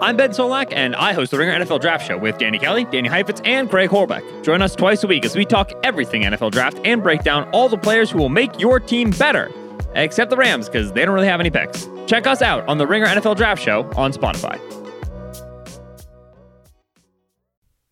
I'm Ben Solak, and I host the Ringer NFL Draft Show with Danny Kelly, Danny Heifetz, and Craig Horlbeck. Join us twice a week as we talk everything NFL Draft and break down all the players who will make your team better, except the Rams, because they don't really have any picks. Check us out on the Ringer NFL Draft Show on Spotify.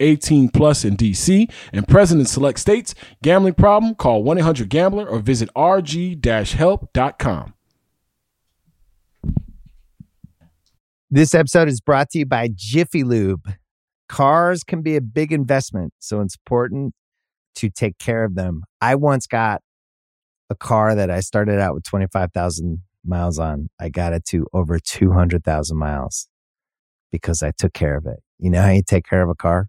18 plus in DC and present in select states. Gambling problem? Call 1-800-GAMBLER or visit rg-help.com. This episode is brought to you by Jiffy Lube. Cars can be a big investment, so it's important to take care of them. I once got a car that I started out with 25,000 miles on. I got it to over 200,000 miles because I took care of it. You know how you take care of a car?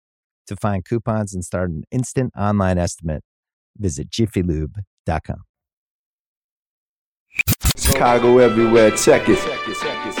To find coupons and start an instant online estimate, visit jiffylube.com. Chicago everywhere. Check it.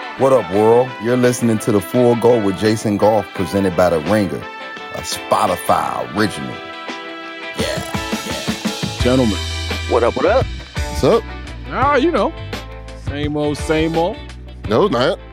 What up, world? You're listening to the Full Go with Jason Goff, presented by The Ringer, a Spotify original. Yeah, gentlemen, What up? What up? What's up? ah, you know, same old, same old. No, it's not.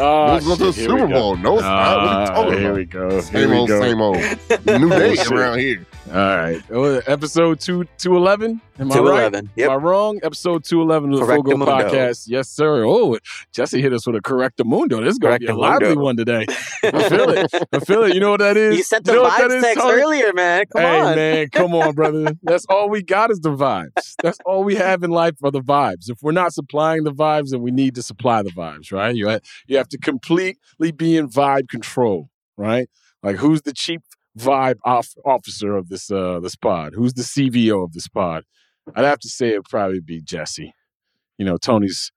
Ah, Let's go to the shit, here we Super. Bowl. No, it's not. What are you Ah, talking Here about? we go. Same Here we old, go. same old. New day around here. All right. Oh, Episode two two eleven. Am I right? Yep. Am I wrong? Episode two eleven of the Full Go podcast. Yes, sir. Oh, Jesse hit us with a correctamundo. This is gonna be a lively one today. I feel it. I feel it. You know what that is? You sent the know what vibes text Tony? earlier, man. Come hey on. man, come on, brother. That's all we got is the vibes. That's all we have in life are the vibes. If we're not supplying the vibes, then we need to supply the vibes, right? You have, you have to completely be in vibe control, right? Like who's the chief vibe off, officer of this uh this pod? Who's the CVO of this pod? I'd have to say it'd probably be Jesse. You know, Tony's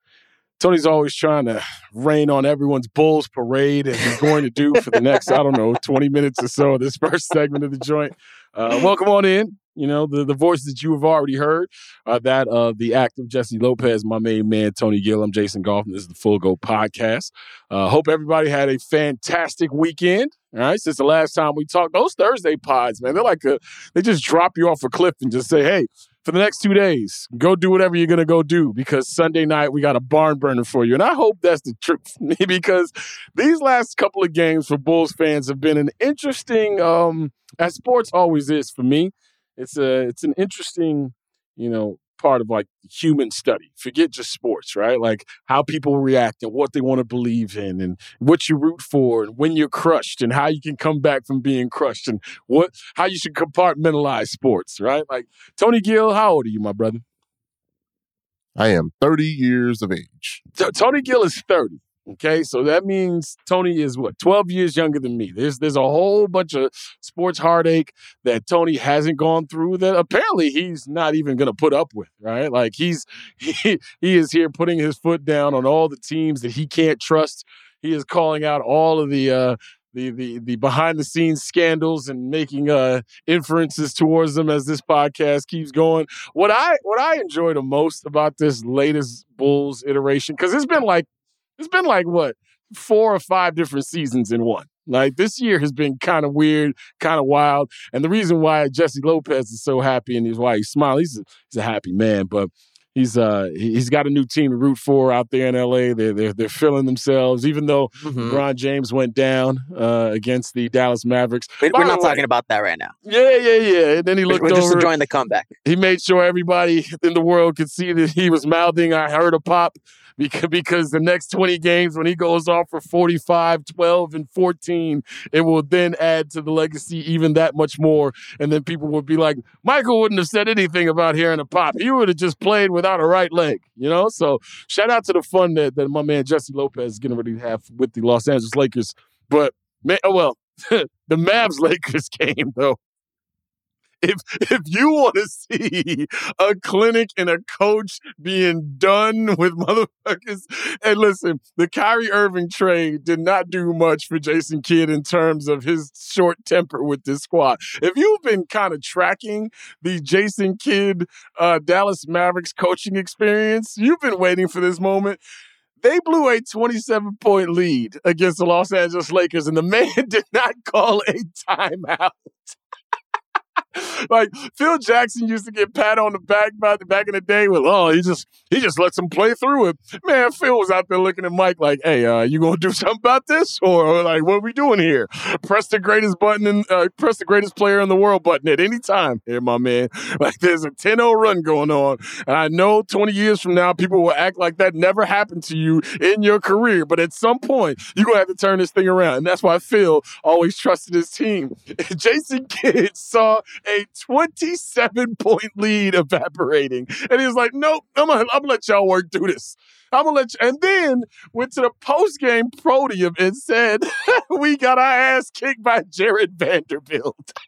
Tony's always trying to rain on everyone's Bulls parade, and he's going to do for the next, I don't know, 20 minutes or so of this first segment of the joint. Uh, welcome on in. You know, the, the voices that you have already heard are that of the active Jesse Lopez, my main man, Tony Gill. I'm Jason Goff, this is the Full Go Podcast. Uh, hope everybody had a fantastic weekend. All right, since the last time we talked, those Thursday pods, man, they're like a, they just drop you off a cliff and just say, hey, for the next two days, go do whatever you're gonna go do because Sunday night we got a barn burner for you. And I hope that's the truth because these last couple of games for Bulls fans have been an interesting, um, as sports always is for me. It's a it's an interesting, you know, part of like human study. Forget just sports, right? Like how people react and what they want to believe in and what you root for and when you're crushed and how you can come back from being crushed and what how you should compartmentalize sports, right? Like Tony Gill, how old are you, my brother? I am 30 years of age. T- Tony Gill is 30. Okay, so that means Tony is what 12 years younger than me. There's there's a whole bunch of sports heartache that Tony hasn't gone through that apparently he's not even going to put up with, right? Like he's he, he is here putting his foot down on all the teams that he can't trust. He is calling out all of the uh the the the behind the scenes scandals and making uh inferences towards them as this podcast keeps going. What I what I enjoy the most about this latest Bulls iteration because it's been like it's been like what four or five different seasons in one. Like this year has been kind of weird, kind of wild, and the reason why Jesse Lopez is so happy and is why he's smiling. He's a, he's a happy man, but he's uh he's got a new team to root for out there in LA. They're they're they're feeling themselves, even though Mhm. LeBron James went down uh, against the Dallas Mavericks. We- By We're not way- talking about that right now. Yeah, yeah, yeah. And then he We're looked we're just enjoying the comeback. He made sure everybody in the world could see that he was mouthing, I heard a pop. Because, the next 20 games, when he goes off for 45, 12, and 14, it will then add to the legacy even that much more. And then people would be like, Michael wouldn't have said anything about hearing a pop. He would have just played without a right leg, you know? So shout out to the fun that, that my man Jesse Lopez is getting ready to have with the Los Angeles Lakers. But, man, oh, well, the Mavs Lakers game, though if if you want to see a clinic and a coach being done with motherfuckers, and listen, the Kyrie Irving trade did not do much for Jason Kidd in terms of his short temper with this squad. If you've been kind of tracking the Jason Kidd uh, Dallas Mavericks coaching experience, you've been waiting for this moment. They blew a 27 point lead against the Los Angeles Lakers, and the man did not call a timeout like Phil Jackson used to get pat on the back back back in the day with, oh, he just he just lets him play through it. Man, Phil was out there looking at Mike like, hey, uh, you gonna do something about this, or, or, like, what are we doing here? Press the greatest button and uh, press the greatest player in the world button at any time, here, my man. Like, there's a 10-0 run going on, and I know 20 years from now, people will act like that never happened to you in your career, but at some point, you're gonna have to turn this thing around, and that's why Phil always trusted his team. Jason Kidd saw a 27 point lead evaporating. And he was like, nope, I'm gonna, I'm gonna let y'all work through this. I'm gonna let you. And then went to the post game podium and said, we got our ass kicked by Jarred Vanderbilt.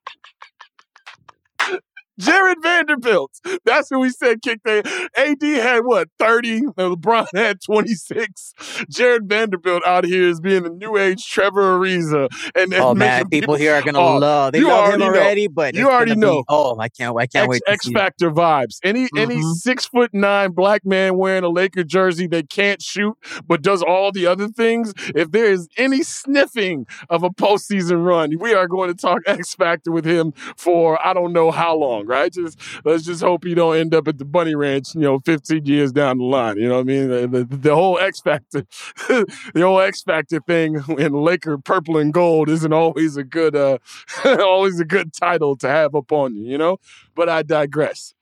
Jarred Vanderbilt. That's who we said kicked their AD had what, 30? LeBron had 26. Jarred Vanderbilt out here is being the new age Trevor Ariza. And, and Oh man, making people here are gonna Oh, love. They you love him already know. already, but You already gonna be- know. oh, I can't. I can't X, wait. To X see it. Factor vibes. Any any Mhm. six foot nine black man wearing a Laker jersey that can't shoot but does all the other things. If there is any sniffing of a postseason run, we are going to talk X Factor with him for I don't know how long. Right? Just let's just hope you don't end up at the Bunny Ranch. You know, fifteen years down the line. You know what I mean? The, the, the whole X Factor, the whole X Factor thing in Laker purple and gold isn't always a good uh always a good title to have up on you. You know but I digress.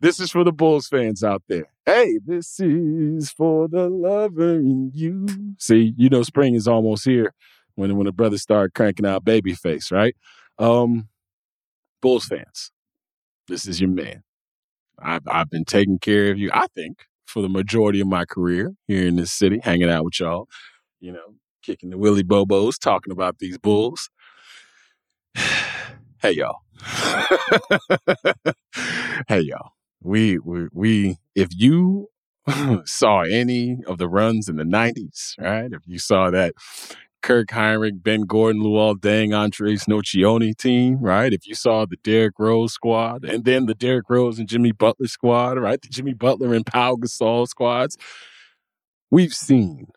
This is for the Bulls fans out there. Hey, this is for the lover in you. See, you know, spring is almost here when when the brothers start cranking out Babyface, right? Um, Bulls fans, this is your man. I've I've been taking care of you. I think for the majority of my career here in this city, hanging out with y'all, you know, kicking the Willy Bobos, talking about these Bulls. hey y'all. hey y'all. We we we if you saw any of the runs in the 90s, right? If you saw that Kirk Hinrich, Ben Gordon, Luol Deng, Andres Nocioni team, right? If you saw the Derrick Rose squad and then the Derrick Rose and Jimmy Butler squad, right? The Jimmy Butler and Pau Gasol squads, we've seen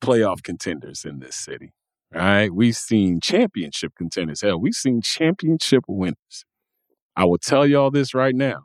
playoff contenders in this city, right? We've seen championship contenders. Hell, we've seen championship winners. I will tell y'all this right now.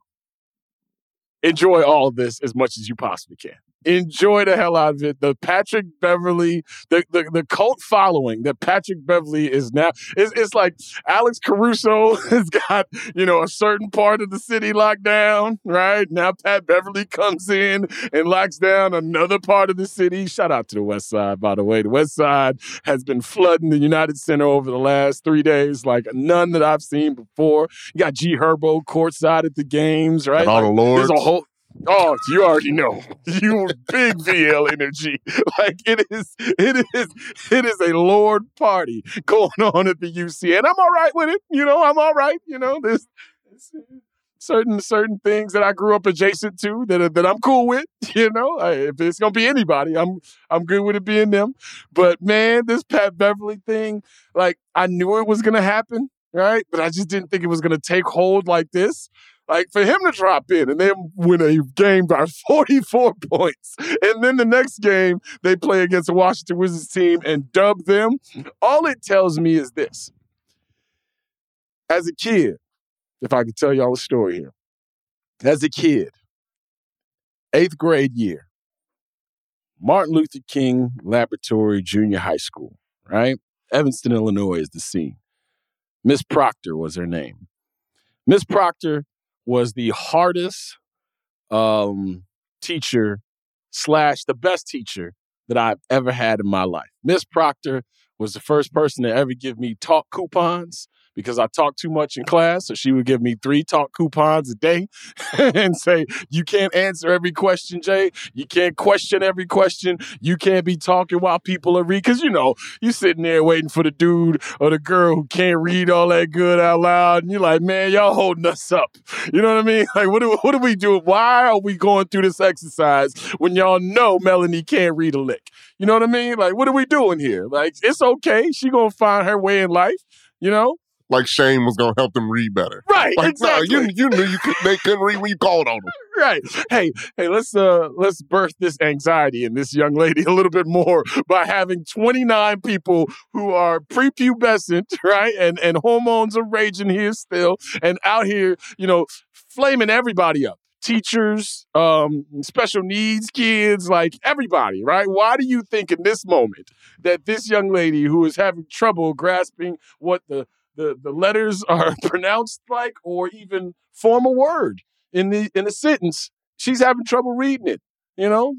Enjoy all this as much as you possibly can. Enjoy the hell out of it. The Patrick Beverley, the, the, the cult following that Patrick Beverley is now, it's, it's like Alex Caruso has got, you know, a certain part of the city locked down, right? Now Pat Beverley comes in and locks down another part of the city. Shout out to the West Side, by the way. The West Side has been flooding the United Center over the last three days like none that I've seen before. You got G Herbo courtside at the games, right? And all the lords. There's a whole Oh, you already know. You big VL energy. Like it is, it is, it is a Lord party going on at the UC. And I'm all right with it. You know, I'm all right. You know, this, this certain certain things that I grew up adjacent to that uh, that I'm cool with. You know, I, if it's gonna be anybody, I'm I'm good with it being them. But man, this Pat Beverley thing, like I knew it was gonna happen, right? But I just didn't think it was gonna take hold like this. Like for him to drop in and then win a game by 44 points, and then the next game they play against the Washington Wizards team and dub them, all it tells me is this. As a kid, if I could tell y'all a story here. As a kid, eighth grade year, Martin Luther King Laboratory Junior High School, right? Evanston, Illinois is the scene. Miss Proctor was her name. Miss Proctor was the hardest um, teacher slash the best teacher that I've ever had in my life. Miss Proctor was the first person to ever give me talk coupons because I talked too much in class. So she would give me three talk coupons a day and say, You can't answer every question, Jay. You can't question every question. You can't be talking while people are reading. Because, you know, you're sitting there waiting for the dude or the girl who can't read all that good out loud. And you're like, Man, y'all holding us up. You know what I mean? Like, what do, what are we doing? Why are we going through this exercise when y'all know Melanie can't read a lick? You know what I mean? Like, what are we doing here? Like, it's okay. She gonna find her way in life, you know? Like Shane was gonna help them read better. Right, Like, exactly. no, you you knew you could, they couldn't read when you called on them. right. Hey, hey, let's uh let's birth this anxiety in this young lady a little bit more by having 29 people who are prepubescent, right? And and hormones are raging here still and out here, you know, flaming everybody up. Teachers, um, special needs kids, like everybody, right? Why do you think in this moment that this young lady who is having trouble grasping what the the, the letters are pronounced like or even form a word in the in a sentence, she's having trouble reading it. You know,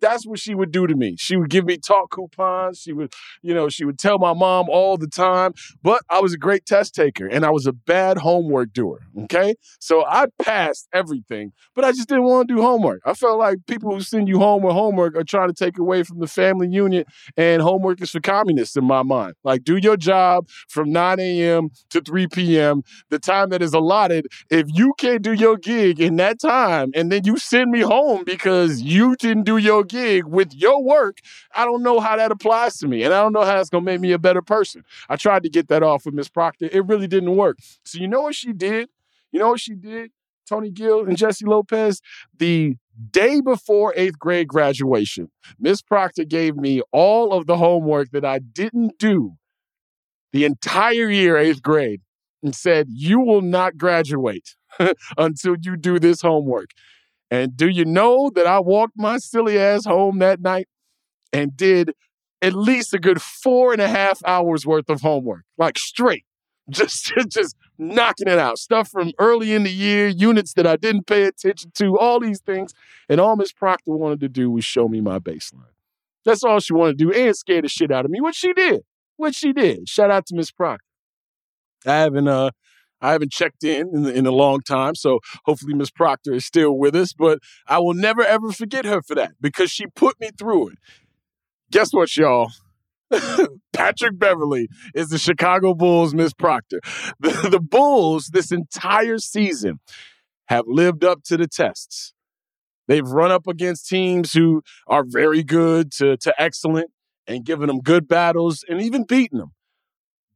that's what she would do to me. She would give me talk coupons. She would, you know, she would tell my mom all the time. But I was a great test taker and I was a bad homework doer. Okay. So I passed everything, but I just didn't want to do homework. I felt like people who send you home with homework are trying to take away from the family unit, and homework is for communists in my mind. Like, do your job from 9 a.m. to 3 p.m., the time that is allotted. If you can't do your gig in that time, and then you send me home because you didn't do your gig with your work, I don't know how that applies to me. And I don't know how that's going to make me a better person. I tried to get that off with Miss Proctor. It really didn't work. So, you know what she did? You know what she did? Tony Gill and Jesse Lopez, the day before eighth grade graduation, Miss Proctor gave me all of the homework that I didn't do the entire year, eighth grade, and said, You will not graduate until you do this homework. And do you know that I walked my silly ass home that night and did at least a good four and a half hours worth of homework, like straight, just just knocking it out. Stuff from early in the year, units that I didn't pay attention to, all these things. And all Miss Proctor wanted to do was show me my baseline. That's all she wanted to do, and scare the shit out of me, which she did. What she did. Shout out to Miss Proctor. I haven't uh I haven't checked in, in in a long time, so hopefully Miss Proctor is still with us. But I will never ever forget her for that because she put me through it. Guess what, y'all? Patrick Beverley is the Chicago Bulls Miss Proctor. The, the Bulls this entire season have lived up to the tests. They've run up against teams who are very good to, to excellent and given them good battles and even beaten them.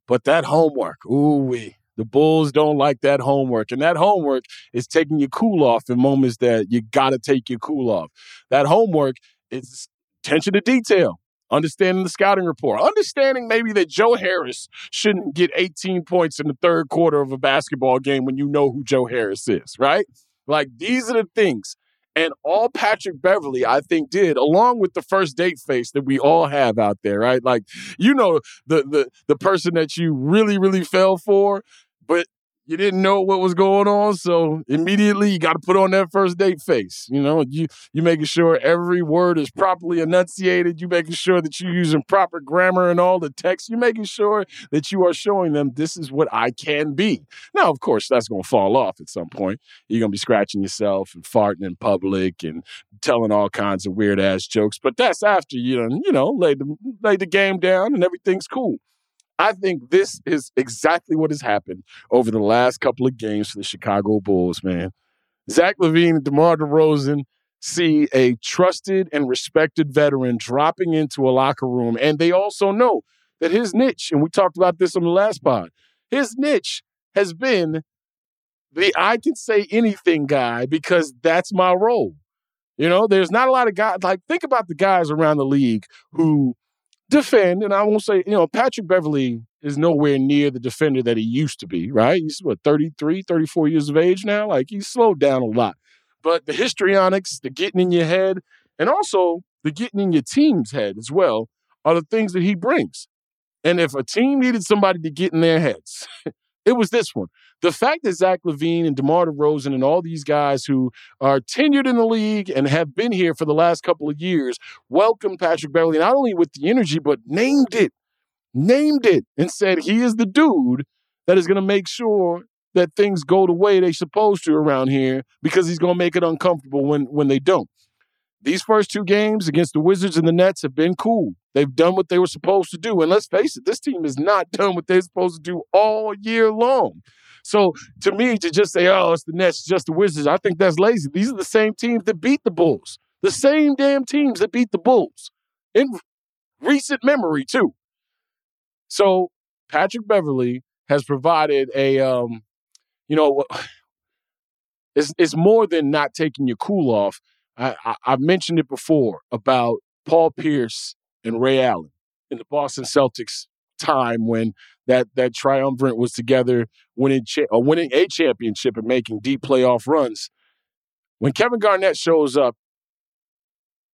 But that homework, ooh wee. The Bulls don't like that homework. And that homework is taking your cool off in moments that you got to take your cool off. That homework is attention to detail, understanding the scouting report, understanding maybe that Joe Harris shouldn't get 18 points in the third quarter of a basketball game when you know who Joe Harris is, right? Like these are the things. And all Patrick Beverley, I think, did, along with the first date face that we all have out there, right? Like, you know, the the the person that you really, really fell for, but you didn't know what was going on, so immediately you got to put on that first date face. You know, you you making sure every word is properly enunciated. You making sure that you're using proper grammar in all the text. You making sure that you are showing them this is what I can be. Now, of course, that's going to fall off at some point. You're going to be scratching yourself and farting in public and telling all kinds of weird ass jokes. But that's after you you know, laid the laid the game down and everything's cool. I think this is exactly what has happened over the last couple of games for the Chicago Bulls, man. Zach LaVine and DeMar DeRozan see a trusted and respected veteran dropping into a locker room, and they also know that his niche, and we talked about this on the last pod, his niche has been the I can say anything guy because that's my role. You know, there's not a lot of guys like think about the guys around the league who defend, and I won't say, you know, Patrick Beverley is nowhere near the defender that he used to be, right? He's what, 33, 34 years of age now? Like he's slowed down a lot. But the histrionics, the getting in your head, and also the getting in your team's head as well are the things that he brings. And if a team needed somebody to get in their heads, it was this one. The fact that Zach LaVine and DeMar DeRozan and all these guys who are tenured in the league and have been here for the last couple of years welcomed Patrick Beverley not only with the energy, but named it, named it, and said he is the dude that is going to make sure that things go the way they're supposed to around here because he's going to make it uncomfortable when when they don't. These first two games against the Wizards and the Nets have been cool. They've done what they were supposed to do. And let's face it, this team has not done what they're supposed to do all year long. So to me, to just say, oh, it's the Nets, just the Wizards, I think that's lazy. These are the same teams that beat the Bulls. The same damn teams that beat the Bulls in recent memory, too. So Patrick Beverley has provided a um, you know, it's it's more than not taking your cool off. I, I I've mentioned it before about Paul Pierce and Ray Allen in the Boston Celtics time when that that triumvirate was together, winning cha- uh, winning a championship and making deep playoff runs. When Kevin Garnett shows up,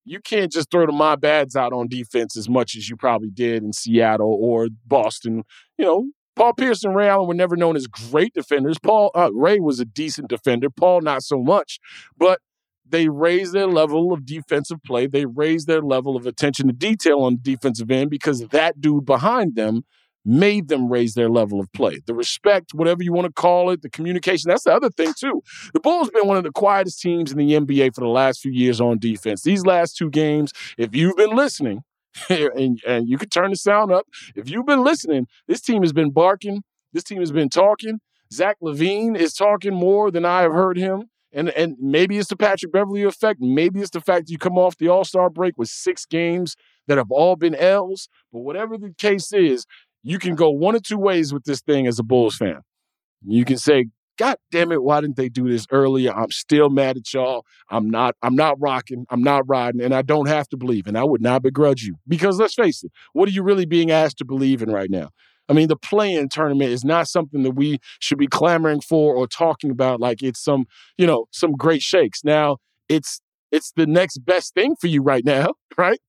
you can't just throw the my bads out on defense as much as you probably did in Seattle or Boston. You know, Paul Pierce and Ray Allen were never known as great defenders. Paul uh, Ray was a decent defender. Paul not so much, but they raised their level of defensive play. They raised their level of attention to detail on the defensive end because that dude behind them made them raise their level of play. The respect, whatever you want to call it, the communication. That's the other thing, too. The Bulls have been one of the quietest teams in the NBA for the last few years on defense. These last two games, if you've been listening, and, and you can turn the sound up, if you've been listening, this team has been barking. This team has been talking. Zach LaVine is talking more than I have heard him. And, and maybe it's the Patrick Beverley effect. Maybe it's the fact that you come off the All Star break with six games that have all been L's. But whatever the case is, you can go one or two ways with this thing as a Bulls fan. You can say, God damn it, why didn't they do this earlier? I'm still mad at y'all. I'm not, I'm not rocking, I'm not riding, and I don't have to believe. And I would not begrudge you. Because let's face it, what are you really being asked to believe in right now? I mean, the play-in tournament is not something that we should be clamoring for or talking about like it's some, you know, some great shakes. Now, it's it's the next best thing for you right now, right?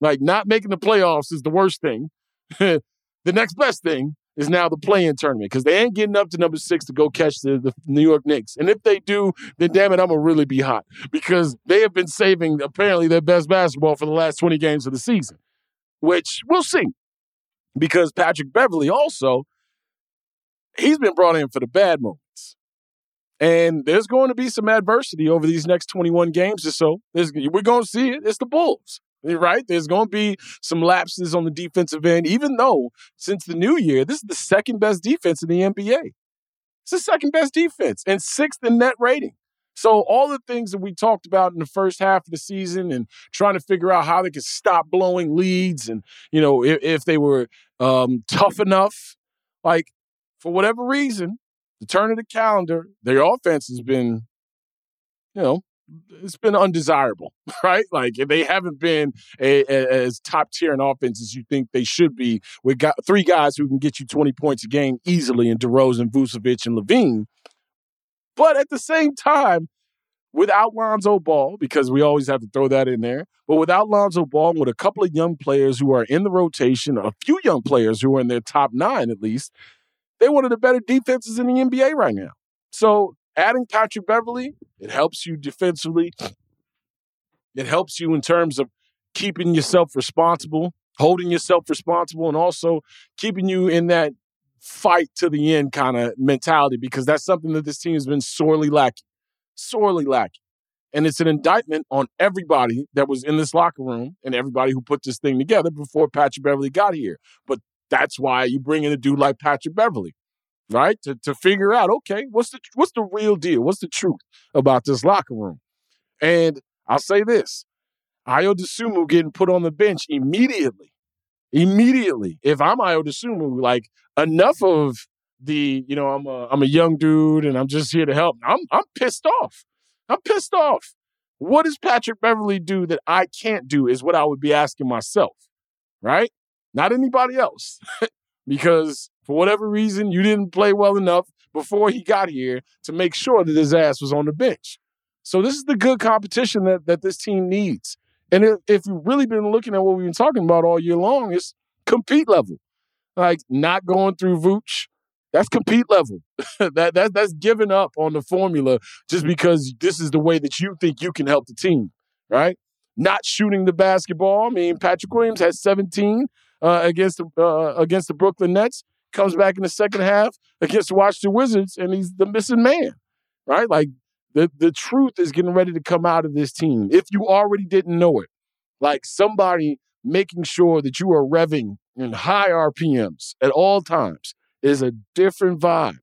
Like not making the playoffs is the worst thing. the next best thing is now the play-in tournament because they ain't getting up to number six to go catch the, the, New York Knicks. And if they do, then damn it, I'm gonna really be hot because they have been saving apparently their best basketball for the last 20 games of the season, which we'll see. Because Patrick Beverley also, he's been brought in for the bad moments. And there's going to be some adversity over these next 21 games or so. There's, we're going to see it. It's the Bulls right? There's going to be some lapses on the defensive end, even though since the new year, this is the second best defense in the NBA. It's the second best defense and sixth in net rating. So all the things that we talked about in the first half of the season and trying to figure out how they could stop blowing leads and, you know, if, if they were um, tough enough, like for whatever reason, the turn of the calendar, their offense has been, you know, it's been undesirable, right? Like they haven't been a, a, as top tier in offense as you think they should be. We got three guys who can get you 20 points a game easily in DeRozan, Vucevic, and LaVine. But at the same time, without Lonzo Ball, because we always have to throw that in there, but without Lonzo Ball, with a couple of young players who are in the rotation, a few young players who are in their top nine at least, they're one of the better defenses in the NBA right now. So adding Patrick Beverley, it helps you defensively. It helps you in terms of keeping yourself responsible, holding yourself responsible, and also keeping you in that fight to the end kind of mentality because that's something that this team has been sorely lacking. Sorely lacking. And it's an indictment on everybody that was in this locker room and everybody who put this thing together before Patrick Beverley got here. But That's why you bring in a dude like Patrick Beverley, right? To to figure out, okay, what's the what's the real deal? What's the truth about this locker room? And I'll say this: Ayo Dosunmu getting put on the bench immediately. Immediately. If I'm Ayo Dosunmu, like enough of the, you know, I'm a I'm a young dude and I'm just here to help. I'm I'm pissed off. I'm pissed off. What does Patrick Beverley do that I can't do is what I would be asking myself, right? Not anybody else. because for whatever reason, you didn't play well enough before he got here to make sure that his ass was on the bench. So this is the good competition that, that this team needs. And if, if you've really been looking at what we've been talking about all year long, it's compete level. Like not going through Vooch, that's compete level. that, that that's giving up on the formula just because this is the way that you think you can help the team, right? Not shooting the basketball. I mean, Patrick Williams has 17 uh, against the uh, against the Brooklyn Nets. Comes back in the second half against the Washington Wizards, and he's the missing man, right? Like the the truth is getting ready to come out of this team. If you already didn't know it, like somebody making sure that you are revving in high RPMs at all times is a different vibe.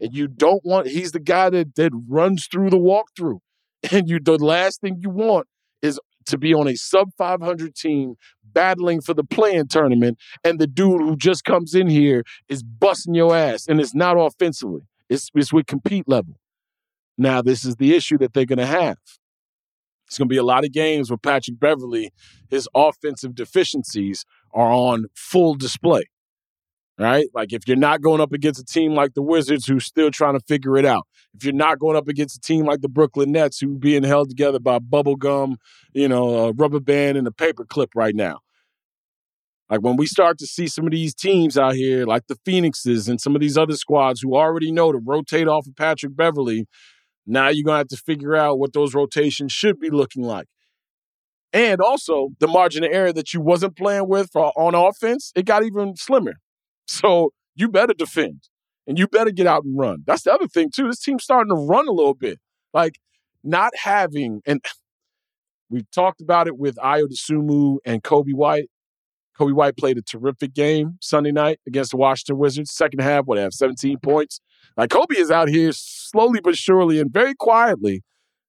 And you don't want he's the guy that that runs through the walkthrough. And you the last thing you want is to be on a sub 500 team battling for the playing tournament and the dude who just comes in here is busting your ass and it's not offensively. It's it's with compete level. Now, this is the issue that they're going to have. It's going to be a lot of games where Patrick Beverley, his offensive deficiencies are on full display. Right? Like if you're not going up against a team like the Wizards who's still trying to figure it out, if you're not going up against a team like the Brooklyn Nets who being held together by bubble gum, you know, a rubber band and a paper clip right now. Like when we start to see some of these teams out here, like the Phoenixes and some of these other squads who already know to rotate off of Patrick Beverley, now you're to have to figure out what those rotations should be looking like. And also, the margin of error that you wasn't playing with for, on offense, it got even slimmer. So you better defend and you better get out and run. That's the other thing, too. This team's starting to run a little bit. Like not having, and we've talked about it with Ayo Dosunmu and Coby White. Coby White played a terrific game Sunday night against the Washington Wizards. Second half, what, have 17 points? Like Coby is out here slowly but surely and very quietly,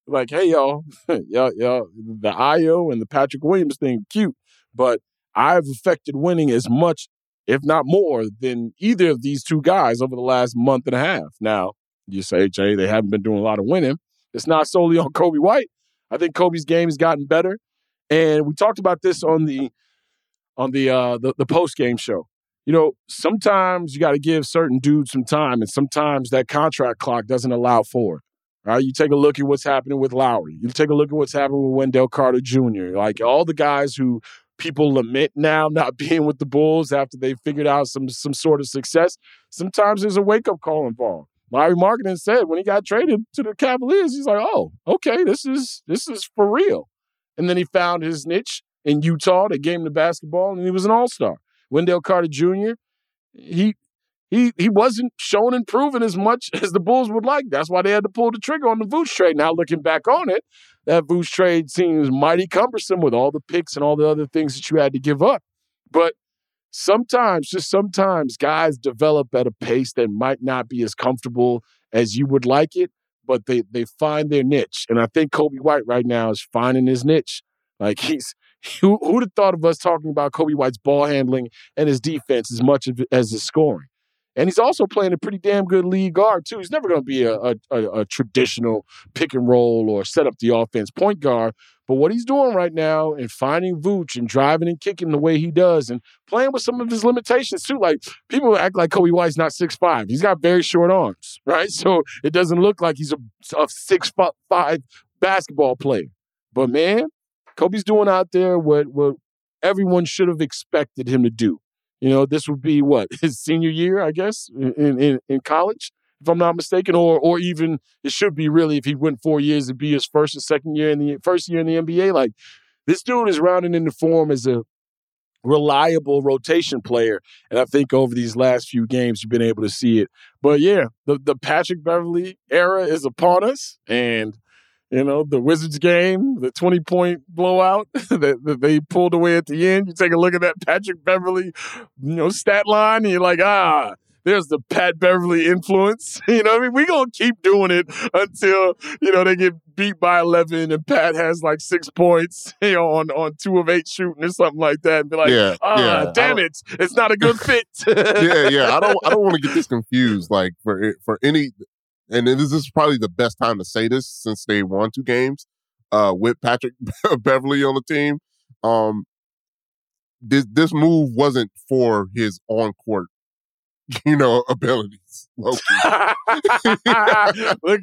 like, hey y'all, y'all, y'all, the Ayo and the Patrick Williams thing, cute, but I've affected winning as much, if not more, than either of these two guys over the last month and a half. Now, you say, Jay, they haven't been doing a lot of winning. It's not solely on Coby White. I think Coby's game has gotten better, and we talked about this on the on the uh, the, the post game show you know, sometimes you got to give certain dudes some time, and sometimes that contract clock doesn't allow for it. Right? You take a look at what's happening with Lauri. You take a look at what's happening with Wendell Carter Jr. Like all the guys who people lament now not being with the Bulls after they figured out some some sort of success. Sometimes there's a wake up call involved. Lauri Markkanen said when he got traded to the Cavaliers, he's like, "Oh, okay, this is this is for real." And then he found his niche in Utah. They gave him the basketball, and he was an all star. Wendell Carter Jr. He he he wasn't showing and proving as much as the Bulls would like. That's why they had to pull the trigger on the Vooch trade. Now looking back on it, that Vooch trade seems mighty cumbersome with all the picks and all the other things that you had to give up. But sometimes, just sometimes, guys develop at a pace that might not be as comfortable as you would like it, but they they find their niche. And I think Coby White right now is finding his niche. Like he's who who'd have thought of us talking about Coby White's ball handling and his defense as much as his scoring? And he's also playing a pretty damn good lead guard too. He's never going to be a, a, a, traditional pick and roll or set up the offense point guard. But what he's doing right now and finding Vooch and driving and kicking the way he does and playing with some of his limitations too. Like people act like Coby White's not six five. He's got very short arms, right? So it doesn't look like he's a, a six five basketball player. But man, Coby's doing out there what what everyone should have expected him to do. You know, this would be what his senior year, I guess, in in, in college, if I'm not mistaken, or or even it should be really if he went four years to be his first and second year in the first year in the NBA. Like this dude is rounding into form as a reliable rotation player, and I think over these last few games you've been able to see it. But yeah, the the Patrick Beverley era is upon us, and You know, the Wizards game, the 20 point blowout that, that they pulled away at the end. You take a look at that Patrick Beverley, you know, stat line, and you're like, ah, there's the Pat Beverley influence. You know, I mean, we're going to keep doing it until, you know, they get beat by 11 and Pat has like six points, you know, on, on two of eight shooting or something like that. And be like, Yeah, ah, yeah. damn it. It's not a good fit. yeah, yeah. I don't I don't want to get this confused. Like for for any and this is probably the best time to say this since they won two games uh with Patrick Beverley on the team. Um this this move wasn't for his on court, you know, abilities. Look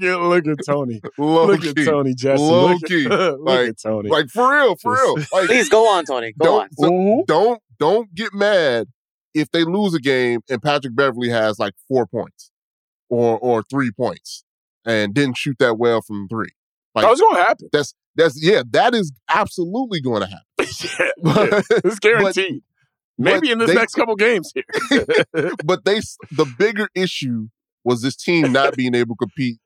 at look at Tony. Look at Tony Jesse. Low look key. At, look Like- at Tony. Like for real, for real. Like Please go on, Tony. Go don't on. so Mhm. don't don't get mad if they lose a game and Patrick Beverley has like four points or or three points and didn't shoot that well from three. Like oh, That was going to happen. that's that's yeah, that is absolutely going to happen. yeah, yeah. It's guaranteed. Maybe in this they- next couple games here. but they the bigger issue was this team not being able to compete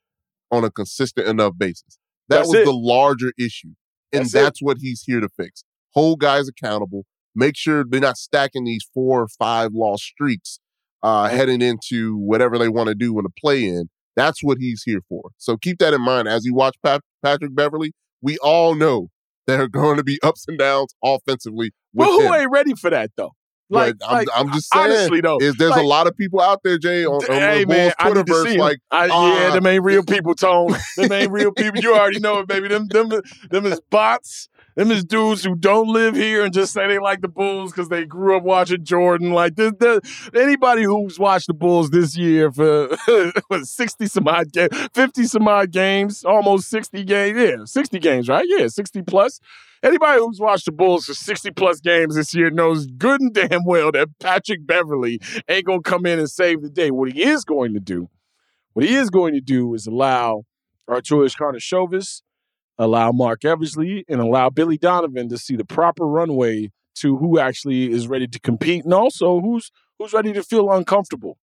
on a consistent enough basis. That That's was it. the larger issue. And That's that's, what he's here to fix. Hold guys accountable. Make sure they're not stacking these four or five lost streaks uh, heading into whatever they want to do in the play in. That's what he's here for. So keep that in mind as you watch Pat- Patrick Beverley. We all know there are going to be ups and downs offensively. Well, who him. ain't ready for that though? Like, But I'm, like, I'm just saying, honestly though, is there's like, a lot of people out there, Jay, on, on hey the man, Bulls I need to see like, I, ah. yeah, them ain't real people, Tone. them ain't real people. You already know it, baby. Them, them, them is bots. Them is dudes who don't live here and just say they like the Bulls because they grew up watching Jordan. Like this, this, anybody who's watched the Bulls this year for sixty some odd games, fifty some odd games, almost sixty games. Yeah, sixty games, right? Yeah, sixty plus. Anybody who's watched the Bulls for 60 plus games this year knows good and damn well that Patrick Beverley ain't going to come in and save the day. What he is going to do, what he is going to do is allow Arturas Karnisovas, allow Marc Eversley, and allow Billy Donovan to see the proper runway to who actually is ready to compete and also who's who's ready to feel uncomfortable.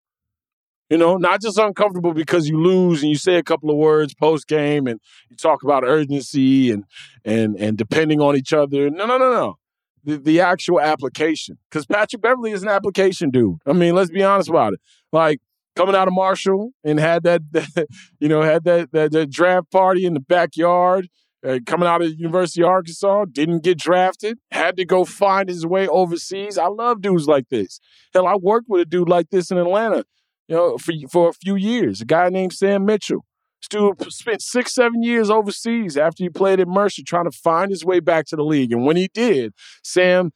You know, not just uncomfortable because you lose and you say a couple of words post game and you talk about urgency and and and depending on each other. No, no, no, no. The the actual application. Because Patrick Beverley is an application dude. I mean, let's be honest about it. Like coming out of Marshall and had that, that you know, had that, that that draft party in the backyard. Uh, coming out of the University of Arkansas, didn't get drafted, had to go find his way overseas. I love dudes like this. Hell, I worked with a dude like this in Atlanta, know, for for a few years. A guy named Sam Mitchell. Stu spent six, seven years overseas after he played at Mercer trying to find his way back to the league. And when he did, Sam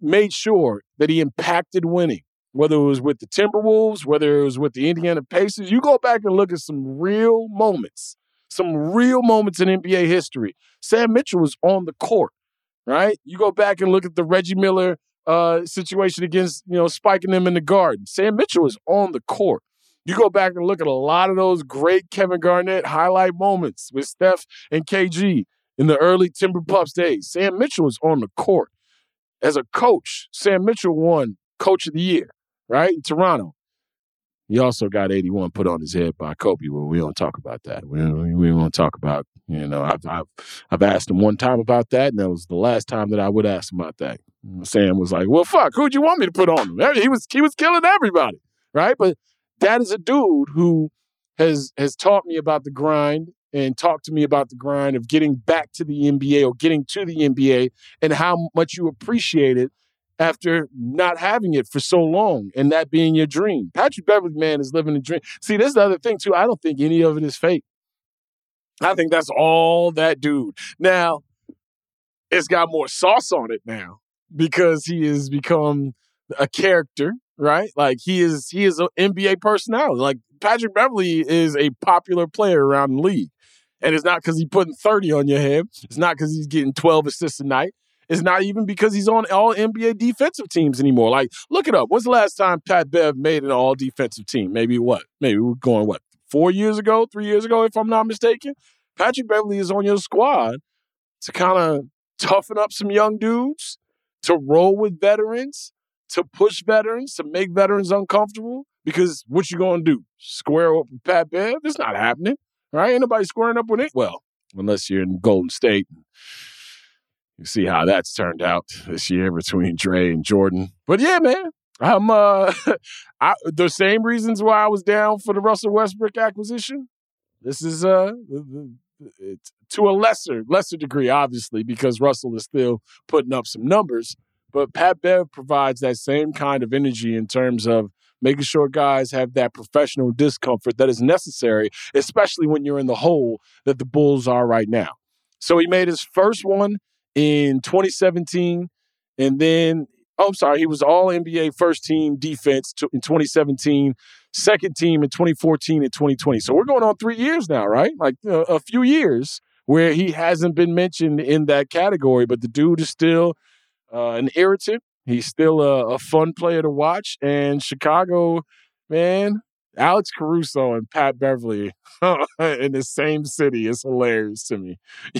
made sure that he impacted winning, whether it was with the Timberwolves, whether it was with the Indiana Pacers. You go back and look at some real moments, some real moments in NBA history. Sam Mitchell was on the court, right? You go back and look at the Reggie Miller uh, situation against, you know, spiking them in the garden. Sam Mitchell was on the court. You go back and look at a lot of those great Kevin Garnett highlight moments with Steph and KG in the early Timber Pups days. Sam Mitchell was on the court. As a coach, Sam Mitchell won Coach of the Year, right? In Toronto. He also got 81 put on his head by Kobe, but we don't talk about that. We don't, we don't talk about, you know, I've, I've, I've asked him one time about that, and that was the last time that I would ask him about that. Sam was like, well, fuck, who'd you want me to put on him? He was, he was killing everybody, right? But that is a dude who has has taught me about the grind and talked to me about the grind of getting back to the NBA or getting to the NBA and how much you appreciate it after not having it for so long and that being your dream. Patrick Beverley, man, is living a dream. See, this is the other thing, too. I don't think any of it is fake. I think that's all that dude. Now, it's got more sauce on it now because he has become a character, right? Like he is he is an NBA personality. Like Patrick Beverley is a popular player around the league. And it's not because he's putting 30 on your head. It's not because he's getting 12 assists a night. It's not even because he's on all NBA defensive teams anymore. Like, look it up. When's the last time Pat Bev made an all defensive team? Maybe what? Maybe we're going, what, four years ago, three years ago, if I'm not mistaken? Patrick Beverley is on your squad to kind of toughen up some young dudes, to roll with veterans, to push veterans, to make veterans uncomfortable. Because what you gonna do? Square up with Pat Bev? It's not happening, right? Ain't nobody squaring up with it. Well, unless you're in Golden State. You see how that's turned out this year between Dre and Jordan. But yeah, man, I'm uh, I, the same reasons why I was down for the Russell Westbrook acquisition. This is uh, to a lesser lesser degree, obviously, because Russell is still putting up some numbers. But Pat Bev provides that same kind of energy in terms of making sure guys have that professional discomfort that is necessary, especially when you're in the hole that the Bulls are right now. So he made his first one in 2017, and then oh, I'm sorry, he was All NBA first team defense in 2017, second team in 2014 and 2020. So we're going on three years now, right? Like uh, a few years where he hasn't been mentioned in that category, but the dude is still uh, an irritant. He's still a, a fun player to watch. And Chicago, man, Alex Caruso and Pat Beverley in the same city is hilarious to me.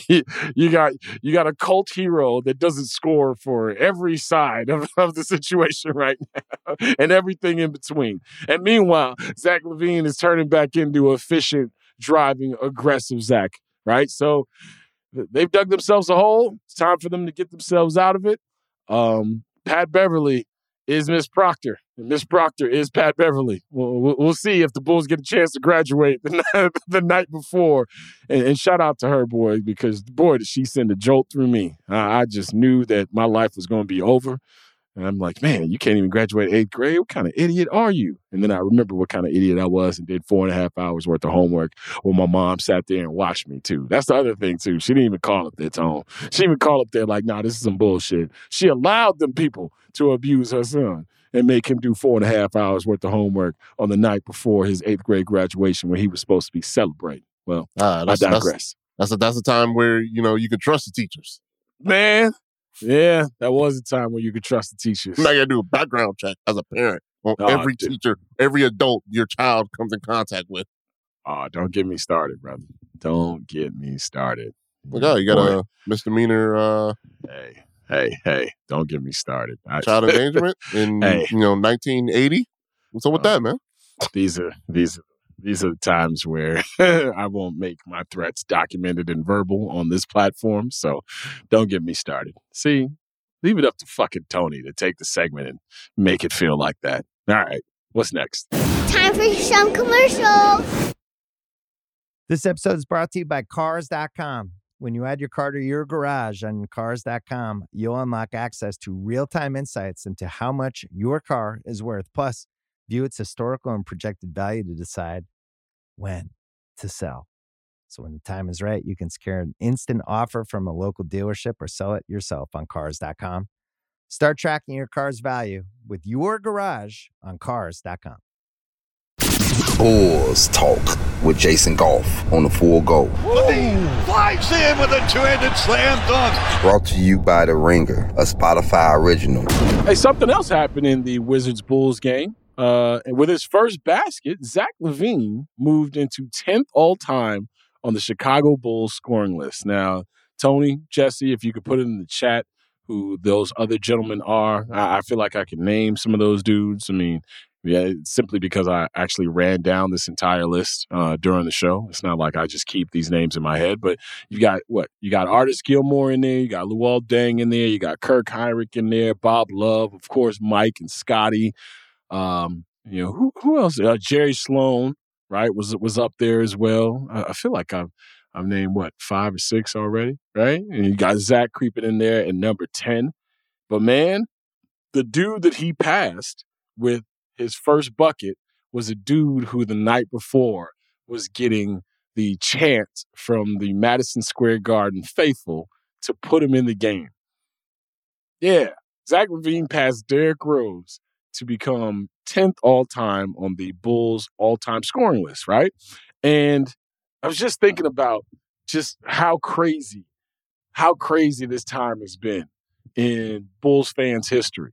you got you got a cult hero that doesn't score for every side of, of the situation right now and everything in between. And meanwhile, Zach LaVine is turning back into efficient, driving, aggressive Zach. Right, so they've dug themselves a hole. It's time for them to get themselves out of it. Um, Pat Beverley is Miss Proctor. And Miss Proctor is Pat Beverley. We'll, we'll, see if the Bulls get a chance to graduate the, night, the night before. And, and, shout out to her, boy, because boy, did she send a jolt through me. I, I just knew that my life was going to be over. And I'm like, man, you can't even graduate eighth grade. What kind of idiot are you? And then I remember what kind of idiot I was and did four and a half hours worth of homework while my mom sat there and watched me too. That's the other thing too. She didn't even call up their tone. She didn't even call up there like, nah, this is some bullshit. She allowed them people to abuse her son and make him do four and a half hours worth of homework on the night before his eighth grade graduation when he was supposed to be celebrating. Well, uh, I digress. That's, that's a, that's a time where, you know, you can trust the teachers. Man, yeah, that was a time when you could trust the teachers. Now you gotta do a background check as a parent on oh, every dude. teacher, every adult your child comes in contact with. Oh, don't get me started, brother. Don't get me started. Well, yeah, you got Boy. a misdemeanor. Uh, hey, hey, hey! Don't get me started. I, Child endangerment in hey. you know 1980. What's up with uh, that, man? These are these are these are the times where I won't make my threats documented and verbal on this platform. So don't get me started. See, leave it up to fucking Tony to take the segment and make it feel like that. All right, what's next? Time for some commercials. This episode is brought to you by Cars.com. When you add your car to your garage on Cars.com, you'll unlock access to real time insights into how much your car is worth. Plus, view its historical and projected value to decide when to sell. So when the time is right, you can secure an instant offer from a local dealership or sell it yourself on cars.com. Start tracking your car's value with your garage on cars.com. Bulls Talk with Jason Goff on the Full Go. Flies in with a two-handed slam dunk. Brought to you by The Ringer, a Spotify original. Hey, something else happened in the Wizards Bulls game. Uh, and with his first basket, Zach LaVine moved into 10th all time on the Chicago Bulls scoring list. Now, Tony, Jesse, if you could put it in the chat who those other gentlemen are, I, I feel like I can name some of those dudes. I mean, yeah, simply because I actually ran down this entire list uh, during the show. It's not like I just keep these names in my head, but you got what? You got Artis Gilmore in there, you got Luol Deng in there, you got Kirk Hinrich in there, Bob Love, of course, Mike and Scottie. Um, you know, who who else? Uh, Jerry Sloan, right, was was up there as well. I, I, feel like I've I've named what five or six already, right? And you got Zach creeping in there at number ten. But man, the dude that he passed with his first bucket was a dude who the night before was getting the chant from the Madison Square Garden faithful to put him in the game. Yeah, Zach LaVine passed Derrick Rose to become 10th all time on the Bulls all time scoring list, right? And I was just thinking about just how crazy, how crazy this time has been in Bulls fans' history,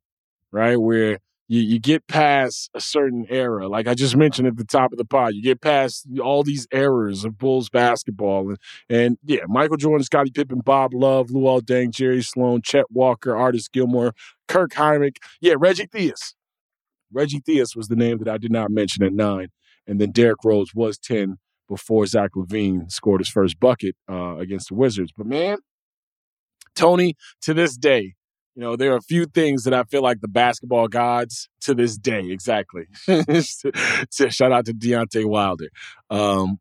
right? Where you, you get past a certain era, like I just mentioned at the top of the pod, you get past all these eras of Bulls basketball. And, and yeah, Michael Jordan, Scottie Pippen, Bob Love, Luol Deng, Jerry Sloan, Chet Walker, Artis Gilmore, Kirk Hinrich, yeah, Reggie Theus, Reggie Theus was the name that I did not mention at nine. And then Derrick Rose was 10 before Zach LaVine scored his first bucket uh, against the Wizards. But man, Tony, to this day, you know, there are a few things that I feel like the basketball gods to this day, exactly. Shout out to Deontay Wilder. Um,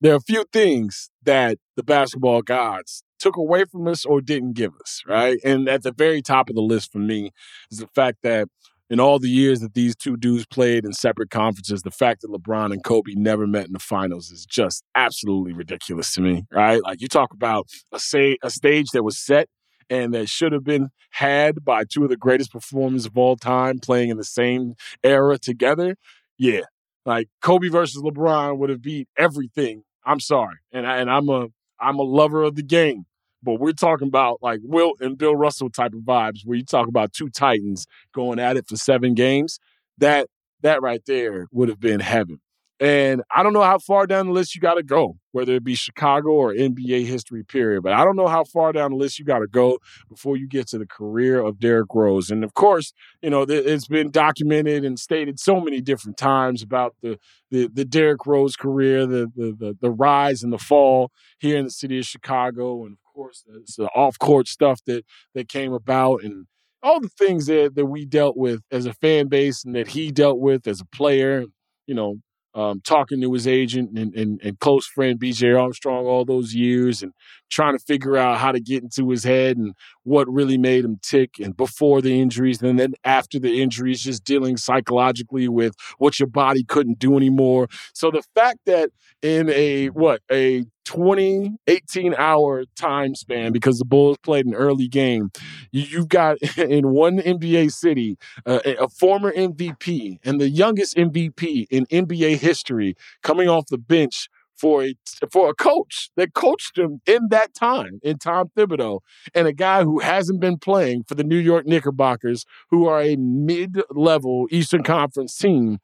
there are a few things that the basketball gods took away from us or didn't give us, right? And at the very top of the list for me is the fact that in all the years that these two dudes played in separate conferences, the fact that LeBron and Kobe never met in the finals is just absolutely ridiculous to me, right? Like you talk about a say a stage that was set and that should have been had by two of the greatest performers of all time playing in the same era together. Yeah, like Kobe versus LeBron would have beat everything. I'm sorry, and I, and I'm a I'm a lover of the game, but we're talking about like Wilt and Bill Russell type of vibes, where you talk about two titans going at it for seven games. That that right there would have been heaven. And I don't know how far down the list you got to go, whether it be Chicago or NBA history period. But I don't know how far down the list you got to go before you get to the career of Derrick Rose. And of course, you know it's been documented and stated so many different times about the the, the Derrick Rose career, the, the the the rise and the fall here in the city of Chicago, and of course the, the off court stuff that that came about and all the things that, that we dealt with as a fan base and that he dealt with as a player. You know, um, talking to his agent and, and, and, close friend BJ Armstrong all those years and trying to figure out how to get into his head and what really made him tick and before the injuries and then after the injuries just dealing psychologically with what your body couldn't do anymore. So the fact that in a what a 20 18 hour time span because the bulls played an early game you've got in one nba city uh, a former mvp and the youngest mvp in nba history coming off the bench for a for a coach that coached him in that time in Tom Thibodeau and a guy who hasn't been playing for the New York Knickerbockers who are a mid-level Eastern Conference team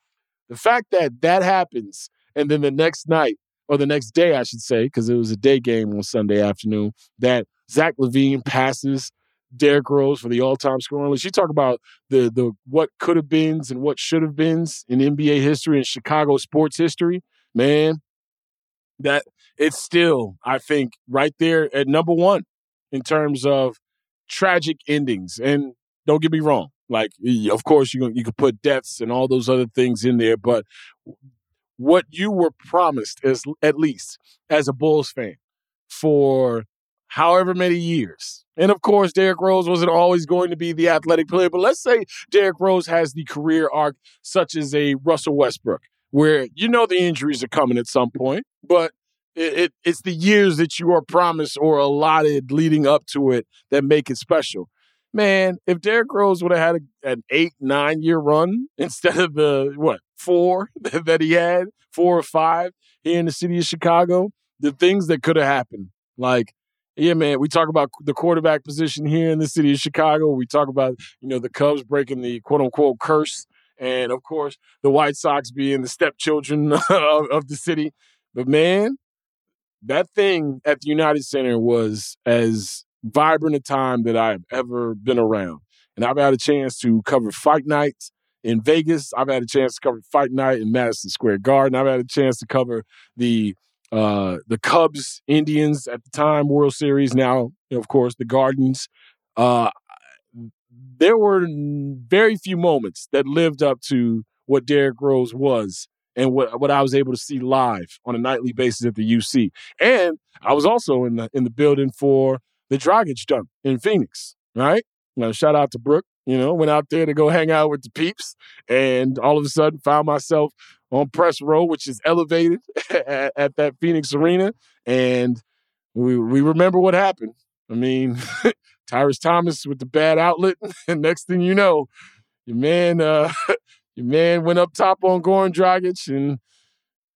the fact that that happens and then the next night or the next day I should say because it was a day game on Sunday afternoon that Zach LaVine passes Derrick Rose for the all-time scoring list. You talk about the the what could have beens and what should have beens in NBA history and Chicago sports history. Man, that it's still, I think, right there at number one in terms of tragic endings. And don't get me wrong, like of course you you could put deaths and all those other things in there, but what you were promised as at least as a Bulls fan for however many years. And of course, Derrick Rose wasn't always going to be the athletic player, but let's say Derrick Rose has the career arc such as a Russell Westbrook where you know the injuries are coming at some point, but it, it, it's the years that you are promised or allotted leading up to it that make it special. Man, if Derrick Rose would have had a, an eight, nine year run instead of the what four that he had, four or five here in the city of Chicago, the things that could have happened. Like, yeah, man, we talk about the quarterback position here in the city of Chicago. We talk about, you know, the Cubs breaking the quote unquote curse and of course the White Sox being the stepchildren of, of the city. But man, that thing at the United Center was as vibrant a time that I've ever been around. And I've had a chance to cover fight nights in Vegas. I've had a chance to cover fight night in Madison Square Garden. I've had a chance to cover the uh, the Cubs Indians at the time World Series. Now, of course, the Gardens. Uh, there were very few moments that lived up to what Derrick Rose was and what, what I was able to see live on a nightly basis at the UC. And I was also in the in the building for the Dragic dunk in Phoenix, right? Now, shout out to Brooke. You know, went out there to go hang out with the peeps, and all of a sudden found myself on press row, which is elevated at, at that Phoenix arena, and we we remember what happened. I mean, Tyrus Thomas with the bad outlet, and next thing you know, your man, uh, your man went up top on Goran Dragic, and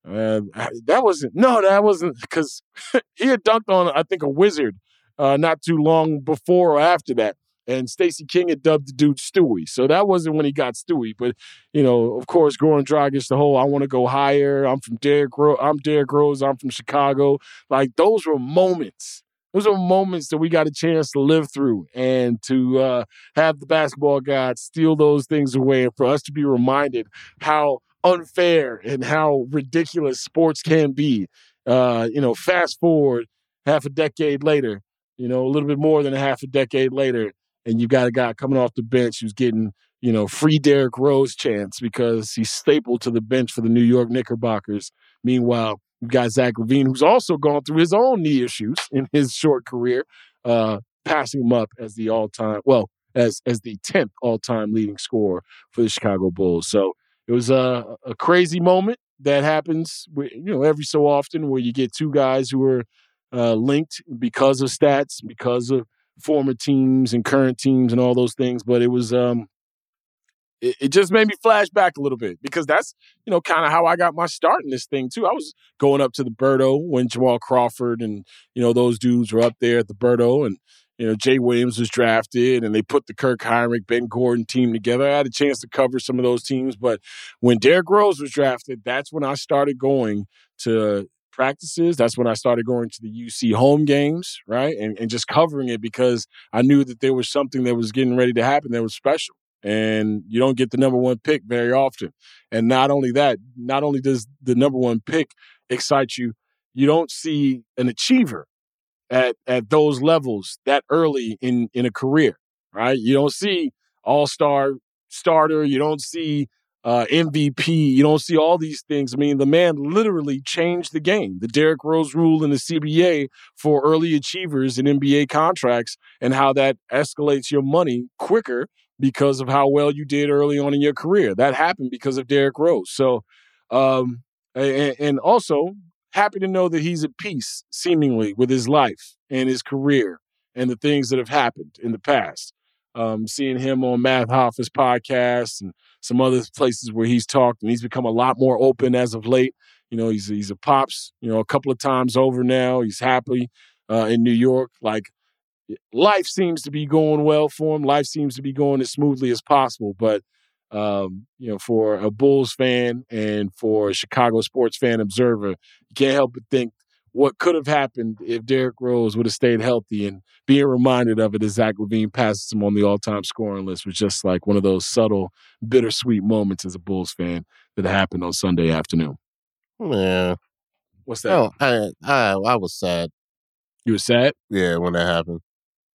uh, that wasn't no, that wasn't because he had dunked on I think a wizard uh, not too long before or after that. And Stacey King had dubbed the dude Stewie. So that wasn't when he got Stewie. But, you know, of course, Goran Dragic, the whole I want to go higher. I'm from Derrick Rose. I'm Derrick Rose. I'm from Chicago. Like those were moments those are moments that we got a chance to live through and to uh, have the basketball gods steal those things away and for us to be reminded how unfair and how ridiculous sports can be. Uh, you know, fast forward half a decade later, you know, a little bit more than a half a decade later, and you got a guy coming off the bench who's getting, you know, free Derrick Rose chance because he's stapled to the bench for the New York Knickerbockers. Meanwhile, you've got Zach LaVine, who's also gone through his own knee issues in his short career, uh, passing him up as the all-time, well, as as the tenth all-time leading scorer for the Chicago Bulls. So it was a, a crazy moment that happens, you know, every so often where you get two guys who are uh, linked because of stats, because of former teams and current teams and all those things. But it was, um, it, it just made me flash back a little bit because that's, you know, kind of how I got my start in this thing too. I was going up to the Berto when Jamal Crawford and, you know, those dudes were up there at the Berto and, you know, Jay Williams was drafted and they put the Kirk Hinrich, Ben Gordon team together. I had a chance to cover some of those teams. But when Derrick Rose was drafted, that's when I started going to practices. That's when I started going to the UC home games, right? And, and just covering it because I knew that there was something that was getting ready to happen that was special. And you don't get the number one pick very often. And not only that, not only does the number one pick excite you, you don't see an achiever at at those levels that early in in a career, right? You don't see all star starter, you don't see uh, MVP, you don't see all these things. I mean, the man literally changed the game. The Derrick Rose rule in the CBA for early achievers in NBA contracts and how that escalates your money quicker because of how well you did early on in your career. That happened because of Derrick Rose. So, um, and, and also happy to know that he's at peace, seemingly, with his life and his career and the things that have happened in the past. Um, seeing him on Matt Hoffa's podcast and some other places where he's talked, and he's become a lot more open as of late. You know, he's he's a pops. You know, a couple of times over now. He's happy uh, in New York. Like life seems to be going well for him. Life seems to be going as smoothly as possible. But um, you know, for a Bulls fan and for a Chicago sports fan observer, you can't help but think what could have happened if Derrick Rose would have stayed healthy and being reminded of it as Zach LaVine passes him on the all-time scoring list was just like one of those subtle, bittersweet moments as a Bulls fan that happened on Sunday afternoon. Yeah. What's that? Oh, I, I I was sad. You were sad? Yeah, when that happened.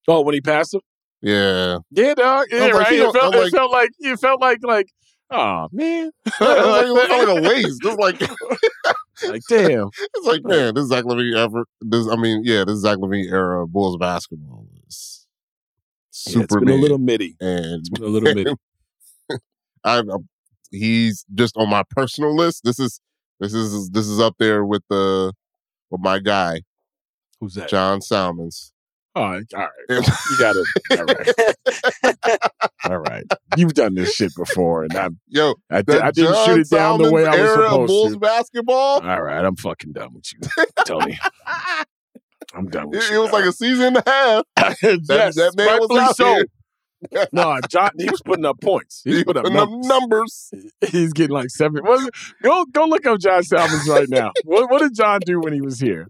Oh, when he passed him? Yeah. Yeah, dog. Yeah, like, right. It felt, I'm it like- felt like it felt like like oh man. it felt like a waste. It's like like damn. it's like man, this is Zach LaVine ever. This I mean, yeah, this is Zach LaVine era Bulls basketball was Yeah, super it's been a little mitty. and It's been a little mitty. I, I'm, he's just on my personal list. This is this is this is up there with the with my guy Who's that? John Salmons. Oh, all right, all right. You got it. All right. all right. You've done this shit before, and I'm Yo, I, did, that I didn't John shoot it down the way I was era of supposed Bulls to. basketball. All right, I'm fucking done with you, Tony. I'm done with It, you. it was like a season and a half. yes, that man was out so. here. no, John, he was putting up points. He was He putting up putting up numbers. numbers. He's getting like seven. What, go go look up John Salmons right now. What, what did John do when he was here?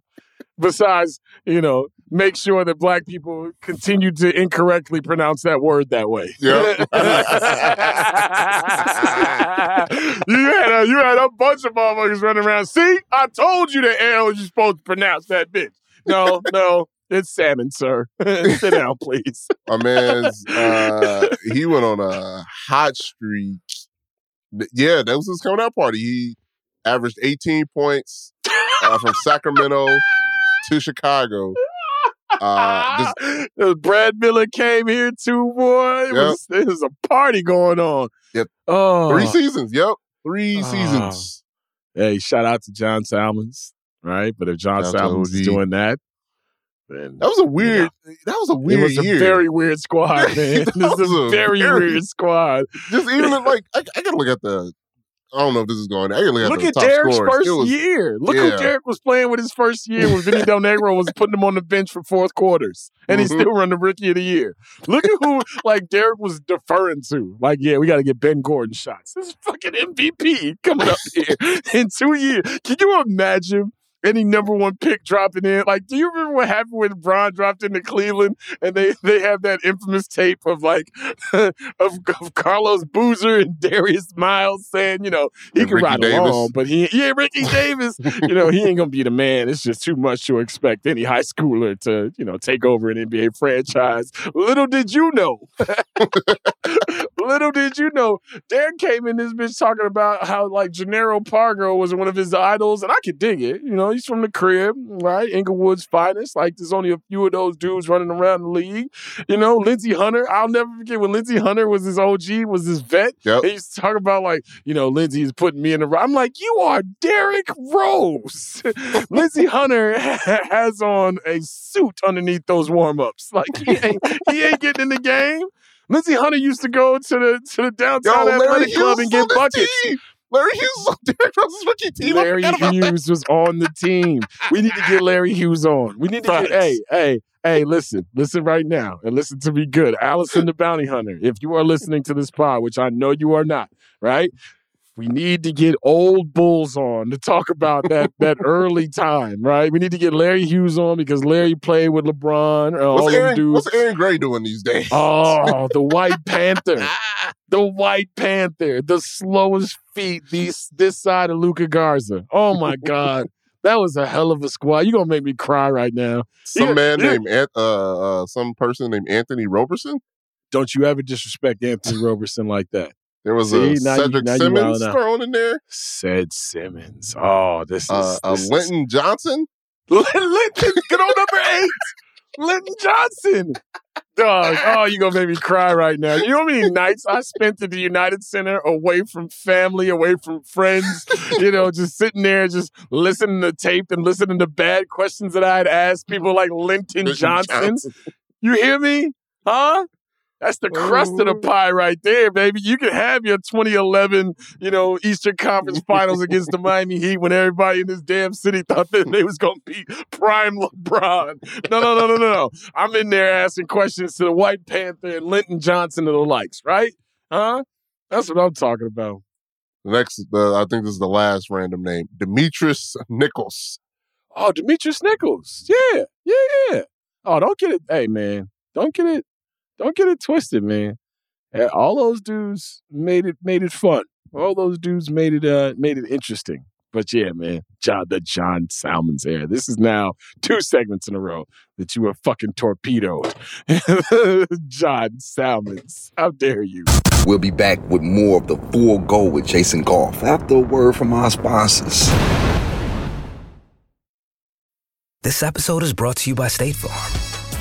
Besides, you know, make sure that black people continue to incorrectly pronounce that word that way. Yep. you had a you had a bunch of motherfuckers running around. See, I told you the L you're supposed to pronounce that bitch. No, no, it's salmon, sir. Sit down, please. My man's uh he went on a hot streak. Yeah, that was his coming out party. He averaged 18 points uh, from Sacramento to Chicago. Uh, Uh, Brad Miller came here too, boy. It, Yep. was, it was a party going on. Yep. Oh, three seasons. Yep. Three Oh. seasons. Hey, shout out to John Salmons, right? But if John Salmons is doing that, then That was a weird that was a weird it was year. a very weird squad, man. This is a a very, very- weird squad. just even like I, I gotta look at the I don't know if this is going I gotta look at Look at top Derrick's scores. first was- year. Look yeah. who Derrick was playing with his first year when Vinny Del Negro was putting him on the bench for fourth quarters. And he Mhm. still run the rookie of the year. Look at who like Derrick was deferring to. Like, yeah, we gotta get Ben Gordon shots. This is fucking MVP coming up here in two years. Can you imagine any number one pick dropping in. Like, do you remember what happened when Bron dropped into Cleveland and they they have that infamous tape of like of, of Carlos Boozer and Darius Miles saying, you know, he And can Ricky ride Davis. along, but he yeah, Ricky Davis, you know, he ain't gonna be the man. It's just too much to expect any high schooler to, you know, take over an NBA franchise. Little did you know. Little did you know, Darren came in this bitch talking about how like Jannero Pargo was one of his idols, and I could dig it. You know, he's from the crib, right? Englewood's finest. Like, there's only a few of those dudes running around the league. You know, Lindsey Hunter. I'll never forget when Lindsey Hunter was his OG, was his vet. Yep. He used to talk about like, you know, Lindsey is putting me in the. I'm like, you are Derrick Rose. Lindsey Hunter has on a suit underneath those warm ups. Like he ain't he ain't getting in the game. Lindsey Hunter used to go to the to the downtown Yo, athletic club and get buckets. team. Larry Hughes is on Derrick Rose's rookie team. Larry forgot about that. Hughes was on the team. We need to get Larry Hughes on. We need to get, hey, hey, hey, listen, listen right now and listen to me good. Allison the Bounty Hunter, if you are listening to this pod, which I know you are not, right? We need to get old bulls on to talk about that that early time, right? We need to get Larry Hughes on because Larry played with LeBron. Uh, What's Aaron, dudes. what's Aaron Gray doing these days? Oh, the White Panther. The White Panther. The slowest feet these this side of Luka Garza. Oh my God. That was a hell of a squad. You're gonna make me cry right now. some Yeah, man yeah. named uh, uh, some person named Anthony Roberson. Don't you ever disrespect Anthony Roberson like that. There was See, a Cedric you Simmons thrown in there. Said Simmons. Oh, this is, Uh, uh, this is- Linton Johnson. Linton, get on number eight. Linton Johnson. Dog, oh, you're gonna make me cry right now. You know how many nights I spent at the United Center away from family, away from friends, you know, just sitting there, just listening to tape and listening to bad questions that I'd ask people like Linton Linton Johnson. You hear me? Huh? That's the crust of the pie right there, baby. You can have your 2011, you know, Eastern Conference Finals against the Miami Heat when everybody in this damn city thought that they was gonna beat prime LeBron. No, no, no, no, no, no. I'm in there asking questions to the White Panther and Linton Johnson and the likes, right? Huh? That's what I'm talking about. Next, uh, I think this is the last random name, Demetrius Nichols. Oh, Demetrius Nichols. Yeah, yeah, yeah. Oh, don't get it. Hey, man, don't get it. Don't get it twisted, man. All those dudes made it made it fun. All those dudes made it uh made it interesting. But yeah, man, John the John Salmons era. This is now two segments in a row that you have fucking torpedoed. John Salmons. How dare you? We'll be back with more of the full go with Jason Goff after a word from our sponsors. This episode is brought to you by State Farm.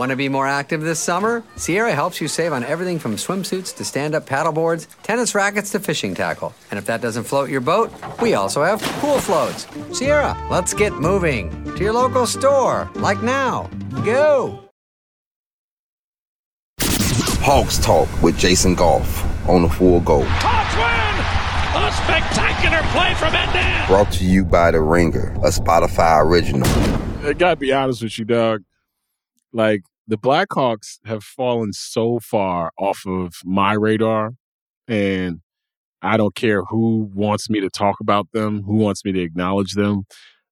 Want to be more active this summer? Sierra helps you save on everything from swimsuits to stand up paddleboards, tennis rackets to fishing tackle. And if that doesn't float your boat, we also have pool floats. Sierra, let's get moving to your local store, like now. Go! Hawks Talk with Jason Goff on the full go. Hawks win! A spectacular play from Endon! Brought to you by The Ringer, a Spotify original. I gotta be honest with you, dog. Like the Blackhawks have fallen so far off of my radar, and I don't care who wants me to talk about them, who wants me to acknowledge them.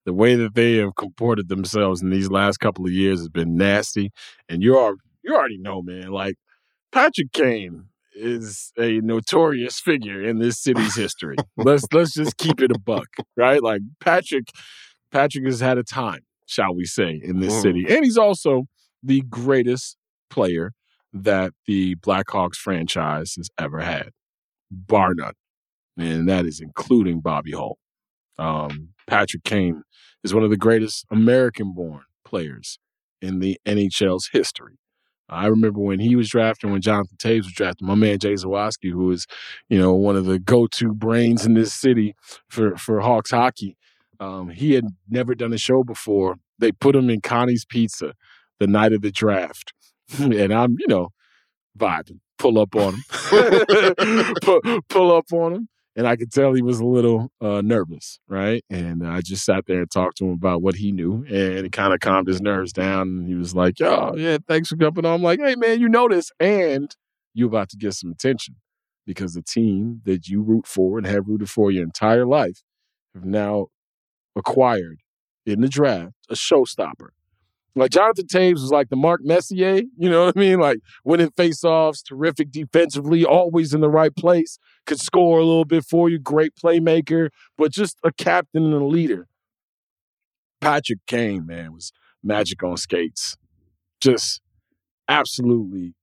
The way that they have comported themselves in these last couple of years has been nasty, and you are you already know, man. Like Patrick Kane is a notorious figure in this city's history. let's let's just keep it a buck, right? Like Patrick, Patrick has had a time, shall we say, in this Mm. city, and he's also the greatest player that the Blackhawks franchise has ever had, bar none, and that is including Bobby Hull. Um, Patrick Kane is one of the greatest American-born players in the NHL's history. I remember when he was drafted, when Jonathan Toews was drafted, my man Jay Zawaski, who is, you know, one of the go-to brains in this city for, for Hawks hockey. Um, he had never done a show before. They put him in Connie's Pizza the night of the draft, and I'm you know vibing, pull up on him, pull, pull up on him. And I could tell he was a little uh, nervous, right? And I just sat there and talked to him about what he knew, and it kind of calmed his nerves down. And he was like, "Oh, yeah, thanks for coming on." I'm like, "Hey, man, you know this, and you're about to get some attention because the team that you root for and have rooted for your entire life have now acquired in the draft a showstopper like Jonathan Toews was like the Mark Messier, you know what I mean? Like winning faceoffs, terrific defensively, always in the right place, could score a little bit for you, great playmaker, but just a captain and a leader. Patrick Kane, man, was magic on skates. Just absolutely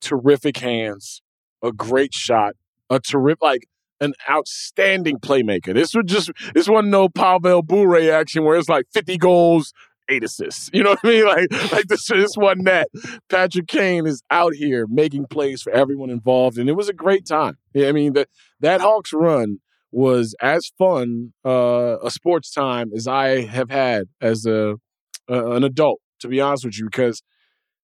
terrific hands, a great shot, a terrific like an outstanding playmaker. This was just this wasn't no Pavel Bure action where it's like 50 goals, eight assists. You know what I mean? Like, like this, this one net. Patrick Kane is out here making plays for everyone involved, and it was a great time. Yeah, I mean, that that Hawks run was as fun uh, a sports time as I have had as a uh, an adult. To be honest with you, because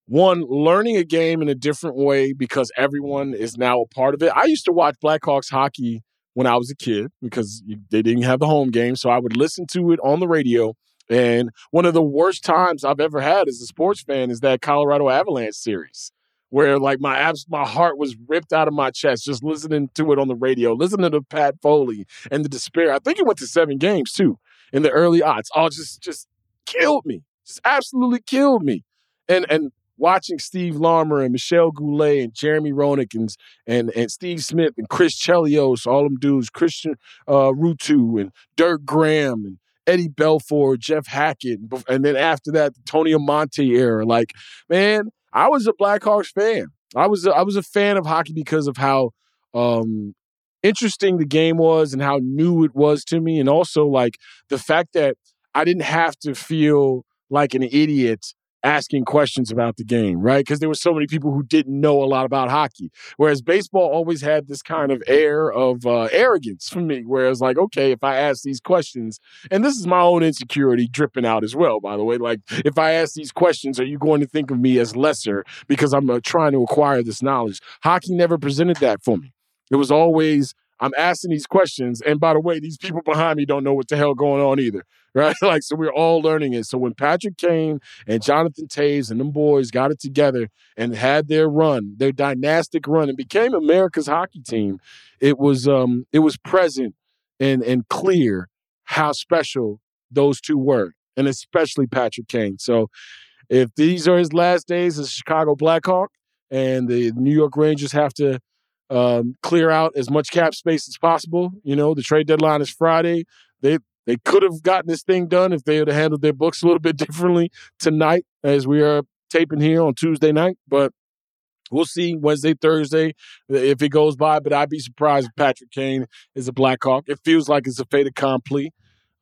one learning a game in a different way because everyone is now a part of it. I used to watch Blackhawks hockey when I was a kid because they didn't have the home game, so I would listen to it on the radio and one of the worst times I've ever had as a sports fan is that Colorado Avalanche series, where like my abs- my heart was ripped out of my chest just listening to it on the radio, listening to Pat Foley and the despair. I think it went to seven games too in the early odds. All just just killed me, just absolutely killed me. And and watching Steve Larmer and Michel Goulet and Jeremy Roenick and, and, and Steve Smith and Chris Chelios, all them dudes, Christian uh, Ruuttu and Dirk Graham and Eddie Belfour, Jeff Hackett, and then after that, the Tony Amonte era. Like, man, I was a Blackhawks fan. I was a, I was a fan of hockey because of how um, interesting the game was and how new it was to me, and also like the fact that I didn't have to feel like an idiot asking questions about the game, right? Because there were so many people who didn't know a lot about hockey. Whereas baseball always had this kind of air of uh, arrogance for me, whereas like, okay, if I ask these questions, and this is my own insecurity dripping out as well, by the way. Like, if I ask these questions, are you going to think of me as lesser because I'm uh, trying to acquire this knowledge? Hockey never presented that for me. It was always I'm asking these questions. And by the way, these people behind me don't know what the hell going on either. Right? Like, so we're all learning it. So when Patrick Kane and Jonathan Toews and them boys got it together and had their run, their dynastic run, and became America's hockey team, it was um it was present and and clear how special those two were, and especially Patrick Kane. So if these are his last days as Chicago Blackhawk and the New York Rangers have to um, clear out as much cap space as possible. You know, the trade deadline is Friday. They they could have gotten this thing done if they have handled their books a little bit differently tonight, as we are taping here on Tuesday night. But we'll see Wednesday, Thursday if it goes by. But I'd be surprised if Patrick Kane is a Blackhawk. It feels like it's a fait accompli.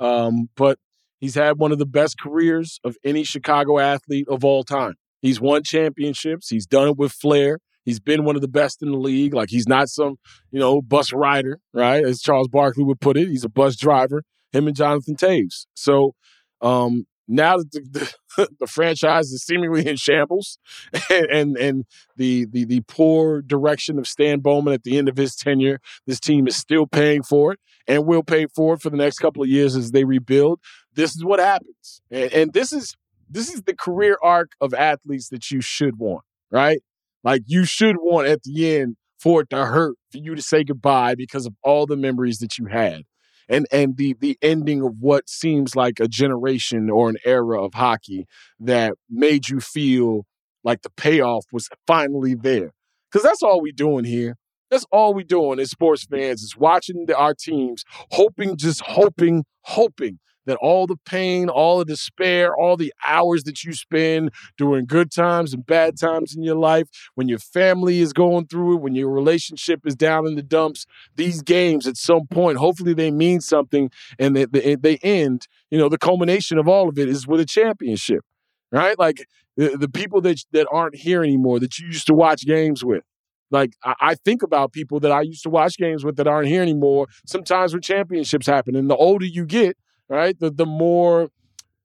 Um, but he's had one of the best careers of any Chicago athlete of all time. He's won championships. He's done it with flair. He's been one of the best in the league. Like he's not some, you know, bus rider, right? As Charles Barkley would put it, he's a bus driver. Him and Jonathan Toews. So um, now that the, the, the, franchise is seemingly in shambles, and, and and the the the poor direction of Stan Bowman at the end of his tenure, this team is still paying for it and will pay for it for the next couple of years as they rebuild. This is what happens, and, and this is this is the career arc of athletes that you should want, right? Like you should want at the end for it to hurt for you to say goodbye because of all the memories that you had. And and the the ending of what seems like a generation or an era of hockey that made you feel like the payoff was finally there. Cause that's all we're doing here. That's all we're doing as sports fans is watching the, our teams, hoping, just hoping, hoping that all the pain, all the despair, all the hours that you spend during good times and bad times in your life, when your family is going through it, when your relationship is down in the dumps, these games at some point, hopefully they mean something and they, they, they end, you know, the culmination of all of it is with a championship, right? Like the, the people that, that aren't here anymore that you used to watch games with. Like I, I think about people that I used to watch games with that aren't here anymore. Sometimes when championships happen, and the older you get, right? The the more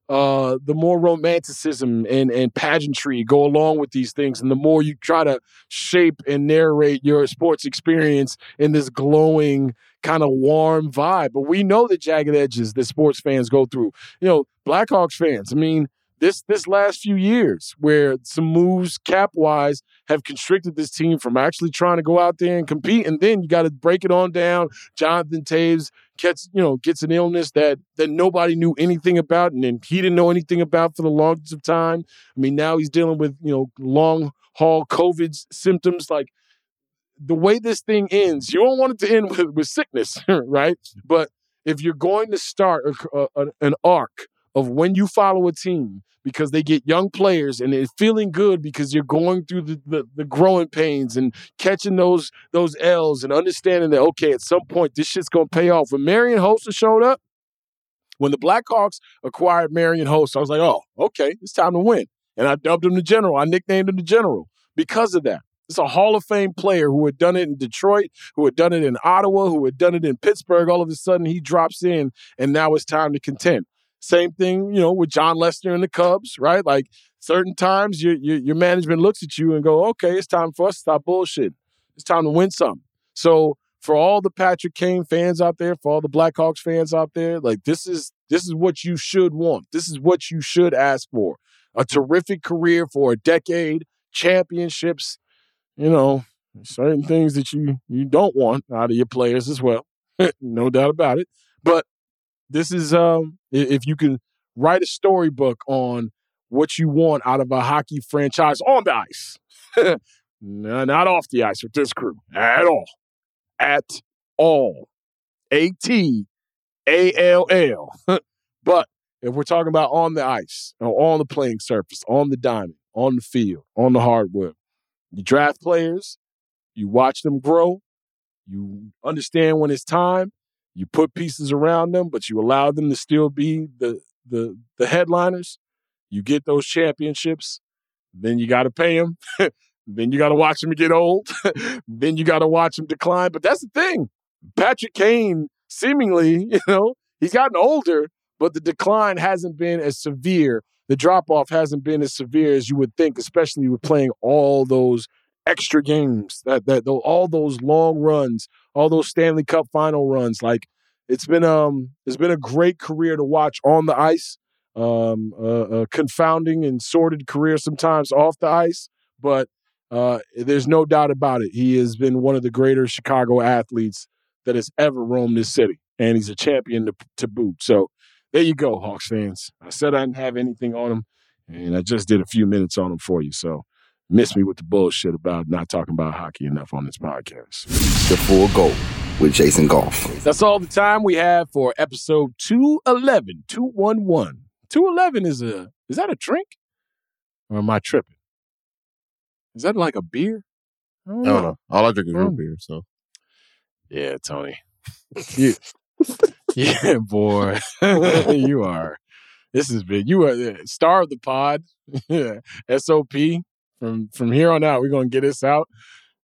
uh, the more romanticism and, and pageantry go along with these things, and the more you try to shape and narrate your sports experience in this glowing, kind of warm vibe. But we know the jagged edges that sports fans go through. You know, Blackhawks fans. I mean, this this last few years where some moves cap wise have constricted this team from actually trying to go out there and compete. And then you got to break it on down. Jonathan Toews gets you know gets an illness that that nobody knew anything about and then he didn't know anything about for the longest of time. I mean now he's dealing with you know long haul covid symptoms. Like the way this thing ends you don't want it to end with, with sickness right? But if you're going to start a, a, an arc of when you follow a team because they get young players and they're feeling good because you're going through the, the, the, growing pains and catching those those L's and understanding that okay, at some point this shit's gonna pay off. When Marian Hossa showed up, when the Blackhawks acquired Marian Hossa, I was like, oh, okay, it's time to win. And I dubbed him the general. I nicknamed him the general because of that. It's a Hall of Fame player who had done it in Detroit, who had done it in Ottawa, who had done it in Pittsburgh. All of a sudden, he drops in, and now it's time to contend. Same thing, you know, with Jon Lester and the Cubs, right? Like certain times your, your, your management looks at you and go, okay, it's time for us to stop bullshit. It's time to win some. So for all the Patrick Kane fans out there, for all the Blackhawks fans out there, like this is this is what you should want. This is what you should ask for. A terrific career for a decade, championships, you know, certain things that you you don't want out of your players as well. no doubt about it. But this is um if you can write a storybook on what you want out of a hockey franchise on the ice. no, not off the ice with this crew at all. At all. A T A L L. But if we're talking about on the ice, on the playing surface, on the diamond, on the field, on the hardwood, you draft players, you watch them grow, you understand when it's time, you put pieces around them, but you allow them to still be the the the headliners. You get those championships, then you got to pay them. then you got to watch them get old. then you got to watch them decline. But that's the thing. Patrick Kane, seemingly, you know, he's gotten older, but the decline hasn't been as severe. The drop off hasn't been as severe as you would think, especially with playing all those extra games, that that all those long runs, all those Stanley Cup final runs. Like it's been um it's been a great career to watch on the ice. Um, uh, a confounding and sordid career sometimes off the ice, but uh, there's no doubt about it. He has been one of the greater Chicago athletes that has ever roamed this city, and he's a champion to, to boot. So there you go, Hawks fans. I said I didn't have anything on him, and I just did a few minutes on him for you. So miss me with the bullshit about not talking about hockey enough on this podcast. The full goal with Jason Goff. That's all the time we have for episode 211. 211. 211 is a is that a drink? Or am I tripping? Is that like a beer? I don't know. I don't know. All I drink is real hmm. beer, so. Yeah, Tony. you, yeah, boy. you are. This is big. You are the star of the pod. SOP from from here on out, we're gonna get this out.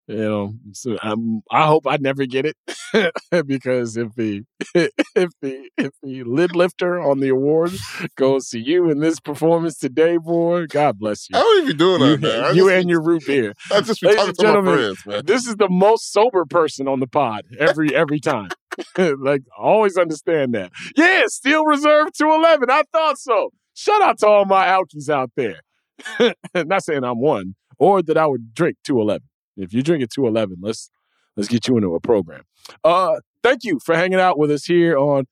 You know, so I'm, I hope I never get it because if the if the if the lid lifter on the award goes to you in this performance today, boy, God bless you. I don't even doing you, that. You and your root beer. I just be talking to my friends, man. This is the most sober person on the pod every every time. like always understand that. Yeah, still reserved to eleven. I thought so. Shout out to all my alkies out there. Not saying I'm one, or that I would drink 211. If you drink drinking 211, let's let's get you into a program. Uh, thank you for hanging out with us here on.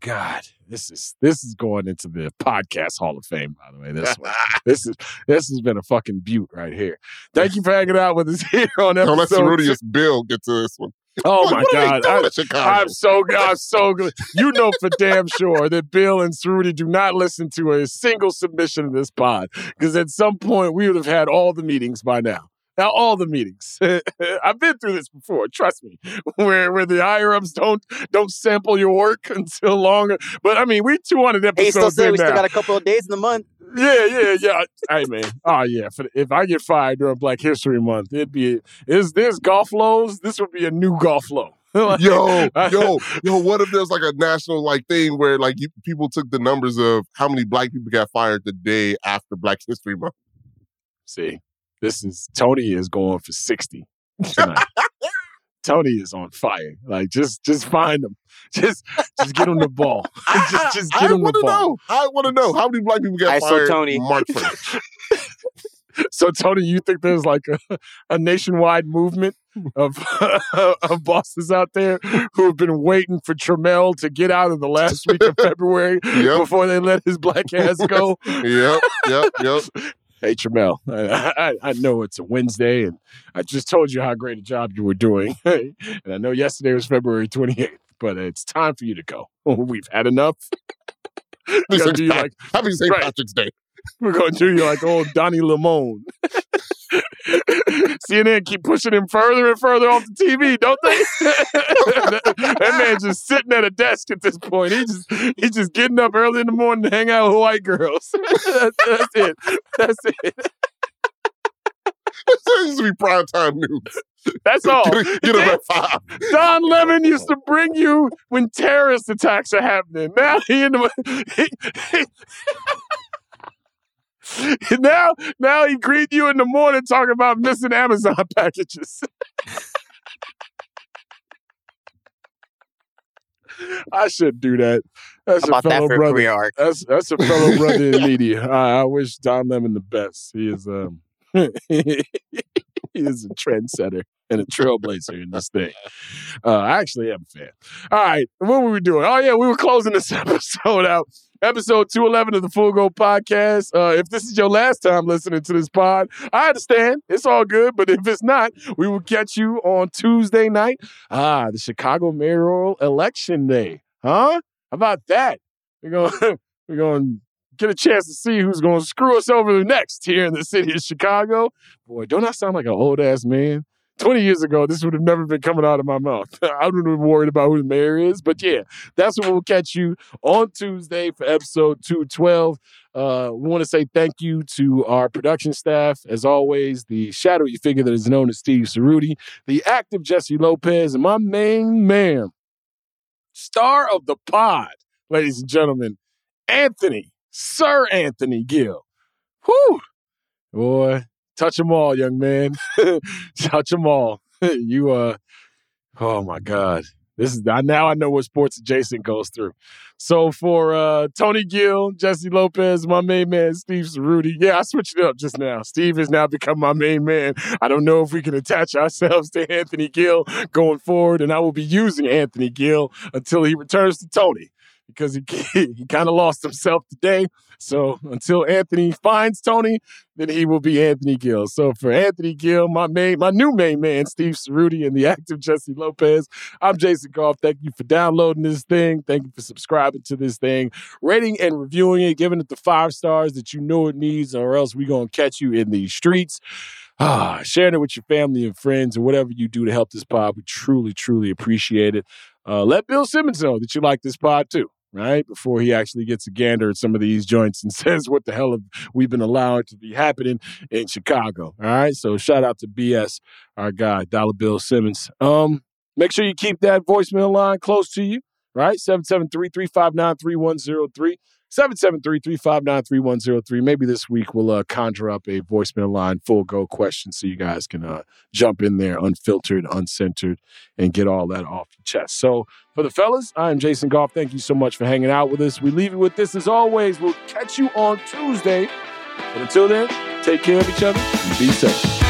God, this is this is going into the podcast Hall of Fame. By the way, this one, this is this has been a fucking beaut right here. Thank you for hanging out with us here on episode. Don't let Cerutius Bill get to this one. Oh my God! I, am so I'm so good. You know for damn sure that Bill and Ceruti do not listen to a single submission in this pod because at some point we would have had all the meetings by now. Now all the meetings. I've been through this before. Trust me. Where where the higher ups don't don't sample your work until longer. But I mean, we 200 episodes. Hey, still say we now. still got a couple of days in the month. Yeah, yeah, yeah. hey man. Oh yeah. If I get fired during Black History Month, it'd be is this golf lows? This would be a new golf low. Like, yo, yo, yo, what if there's like a national like thing where like you, people took the numbers of how many black people got fired the day after Black History Month? See, this is Tony is going for 60 tonight. Tony is on fire. Like just just find him. Just just get him the ball. just just get I him the want to ball. know. I want to know how many black people got I saw fired Tony. March 1st. So Tony, you think there's like a, a nationwide movement of of bosses out there who have been waiting for Trammell to get out of the last week of February Yep. before they let his black ass go? yep, yep, yep. Trammell, I, I, I know it's a Wednesday, and I just told you how great a job you were doing, and I know yesterday was February 28th, but it's time for you to go. We've had enough. We're gonna do you like Happy St. Right. Patrick's Day. we're gonna do you like old Donnie Lamone. CNN keep pushing him further and further off the TV, don't they? that, that man just sitting at a desk at this point. He just he's just getting up early in the morning to hang out with white girls. that's, that's it. That's it. this used to be prime time news. That's all. Get, get up at five. Don Lemon used to bring you when terrorist attacks are happening. Now he in the he, he- now now he greet you in the morning talking about missing Amazon packages. I should do that. That's How a about that fellow brother. That's that's a fellow brother in media. I, I wish Don Lemon the best. He is um he is a trendsetter and a trailblazer in this thing. Uh, I actually am a fan. All right, what were we doing? Oh yeah, we were closing this episode out. Episode 211 of the Full Go Podcast. Uh, if this is your last time listening to this pod, I understand. It's all good. But if it's not, we will catch you on Tuesday night. Ah, the Chicago mayoral election day. Huh? How about that? We're going we're going to get a chance to see who's going to screw us over next here in the city of Chicago. Boy, don't I sound like an old ass man? 20 years ago, this would have never been coming out of my mouth. I wouldn't have been worried about who the mayor is. But yeah, that's what we'll catch you on Tuesday for episode 212. Uh, we want to say thank you to our production staff. As always, the shadowy figure that is known as Steve Ceruti, the active Jessie Lopez, and my main man, star of the pod, ladies and gentlemen, Anthony, Sir Anthony Gill. Whew. Boy, touch them all, young man. touch them all. you, uh, oh my God. This is now I know what sports adjacent goes through. So for uh, Tony Gill, Jessie Lopez, my main man Steve Ceruti. Yeah, I switched it up just now. Steve has now become my main man. I don't know if we can attach ourselves to Anthony Gill going forward, and I will be using Anthony Gill until he returns to Tony because he he kind of lost himself today. So until Anthony finds Tony, then he will be Anthony Gill. So for Anthony Gill, my main, my new main man, Steve Ceruti, and the active Jessie Lopez, I'm Jason Goff. Thank you for downloading this thing. Thank you for subscribing to this thing, rating and reviewing it, giving it the five stars that you know it needs, or else we're gonna catch you in the streets. Ah, sharing it with your family and friends, and whatever you do to help this pod, we truly, truly appreciate it. Uh, let Bill Simmons know that you like this pod too right? Before he actually gets a gander at some of these joints and says, what the hell have we been allowed to be happening in Chicago? All right. So shout out to BS, our guy, Dollar Bill Simmons. Um, make sure you keep that voicemail line close to you, right? 773-359-3103. 773-359-3103. Maybe this week we'll uh, conjure up a voicemail line full go question so you guys can uh, jump in there unfiltered, uncensored, and get all that off your chest. So for the fellas, I'm Jason Goff. Thank you so much for hanging out with us. We leave you with this as always. We'll catch you on Tuesday. But until then, take care of each other and be safe.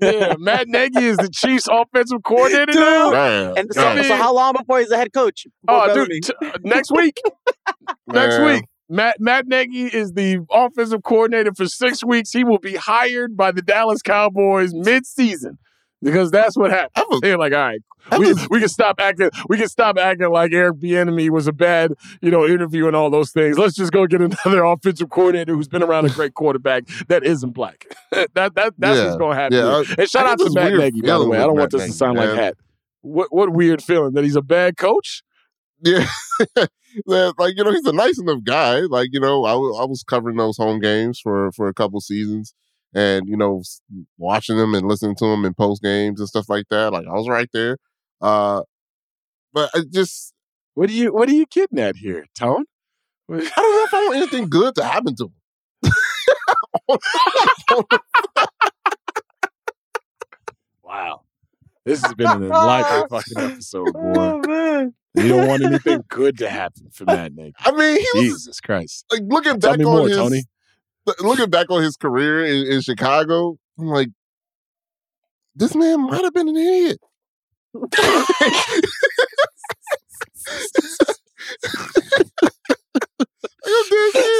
Yeah, Matt Nagy is the Chiefs offensive coordinator now. Man, And so, I mean- so how long before he's the head coach? Oh, Before dude, t- uh, next week. next Man. week. Matt Matt Nagy is the offensive coordinator for six weeks. He will be hired by the Dallas Cowboys mid-season because that's what happened. They're like, all right, we, we can stop acting. We can stop acting like Eric Bieniemy was a bad, you know, interview and all those things. Let's just go get another offensive coordinator who's been around a great quarterback that isn't black. that that that's Yeah, what's going to happen. yeah. I- and shout out to Matt Nagy, by the way. I don't want Matt this to Nagy, sound like man. hat. what what weird feeling that he's a bad coach? Yeah, that, like you know, he's a nice enough guy. Like you know, I, w- I was covering those home games for for a couple seasons, and you know, watching them and listening to them in post games and stuff like that. Like I was right there. Uh, but I just What are you what are you getting at here, Tone? I don't know if I want anything good to happen to him. Wow. This has been an enlightening fucking episode, boy. Oh, man. You don't want anything good to happen for Matt Nagy. I mean, he was Jesus Christ. like looking Tell back me on more, his Tony. Looking back on his career in, in Chicago. I'm like, this man might have been an idiot.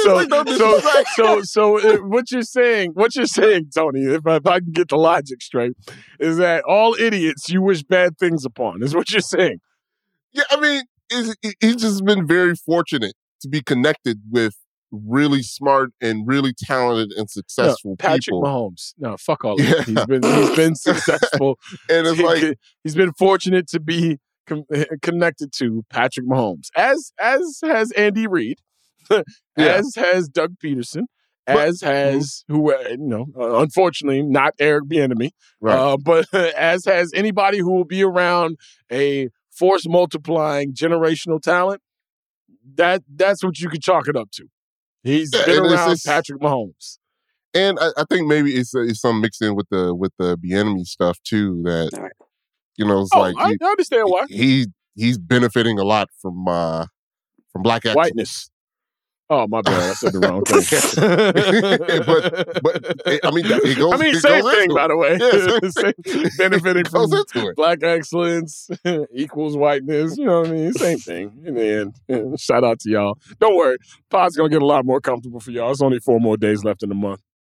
so, so, so, so, uh, what you're saying, what you're saying, Tony, if I, if I can get the logic straight, is that all idiots you wish bad things upon. Is what you're saying? Yeah, I mean, he's just been very fortunate to be connected with really smart and really talented and No, successful Patrick people. Mahomes. No, fuck all of Yeah. that. He's been he's been successful, and it's like he's been fortunate to be com- connected to Patrick Mahomes, as as has Andy Reid, as has Doug Pederson. As has who uh, you know, uh, unfortunately, not Eric Bieniemy, Right. uh, but as has anybody who will be around a force multiplying generational talent. That that's what you could chalk it up to. He's Yeah, been and it's Patrick Mahomes. and I, I think maybe it's, it's some mixed in with the with the enemy stuff too. That you know, it's Oh, like I, he, I understand why. he he's benefiting a lot from uh from black excellence. Whiteness. Oh my bad, I said the wrong thing. but but I mean, it goes. I mean, same thing, by it. the way. Yeah, benefiting from black excellence equals whiteness. You know what I mean? Same thing in the end. Shout out to y'all. Don't worry, pod's gonna get a lot more comfortable for y'all. It's only four more days left in the month.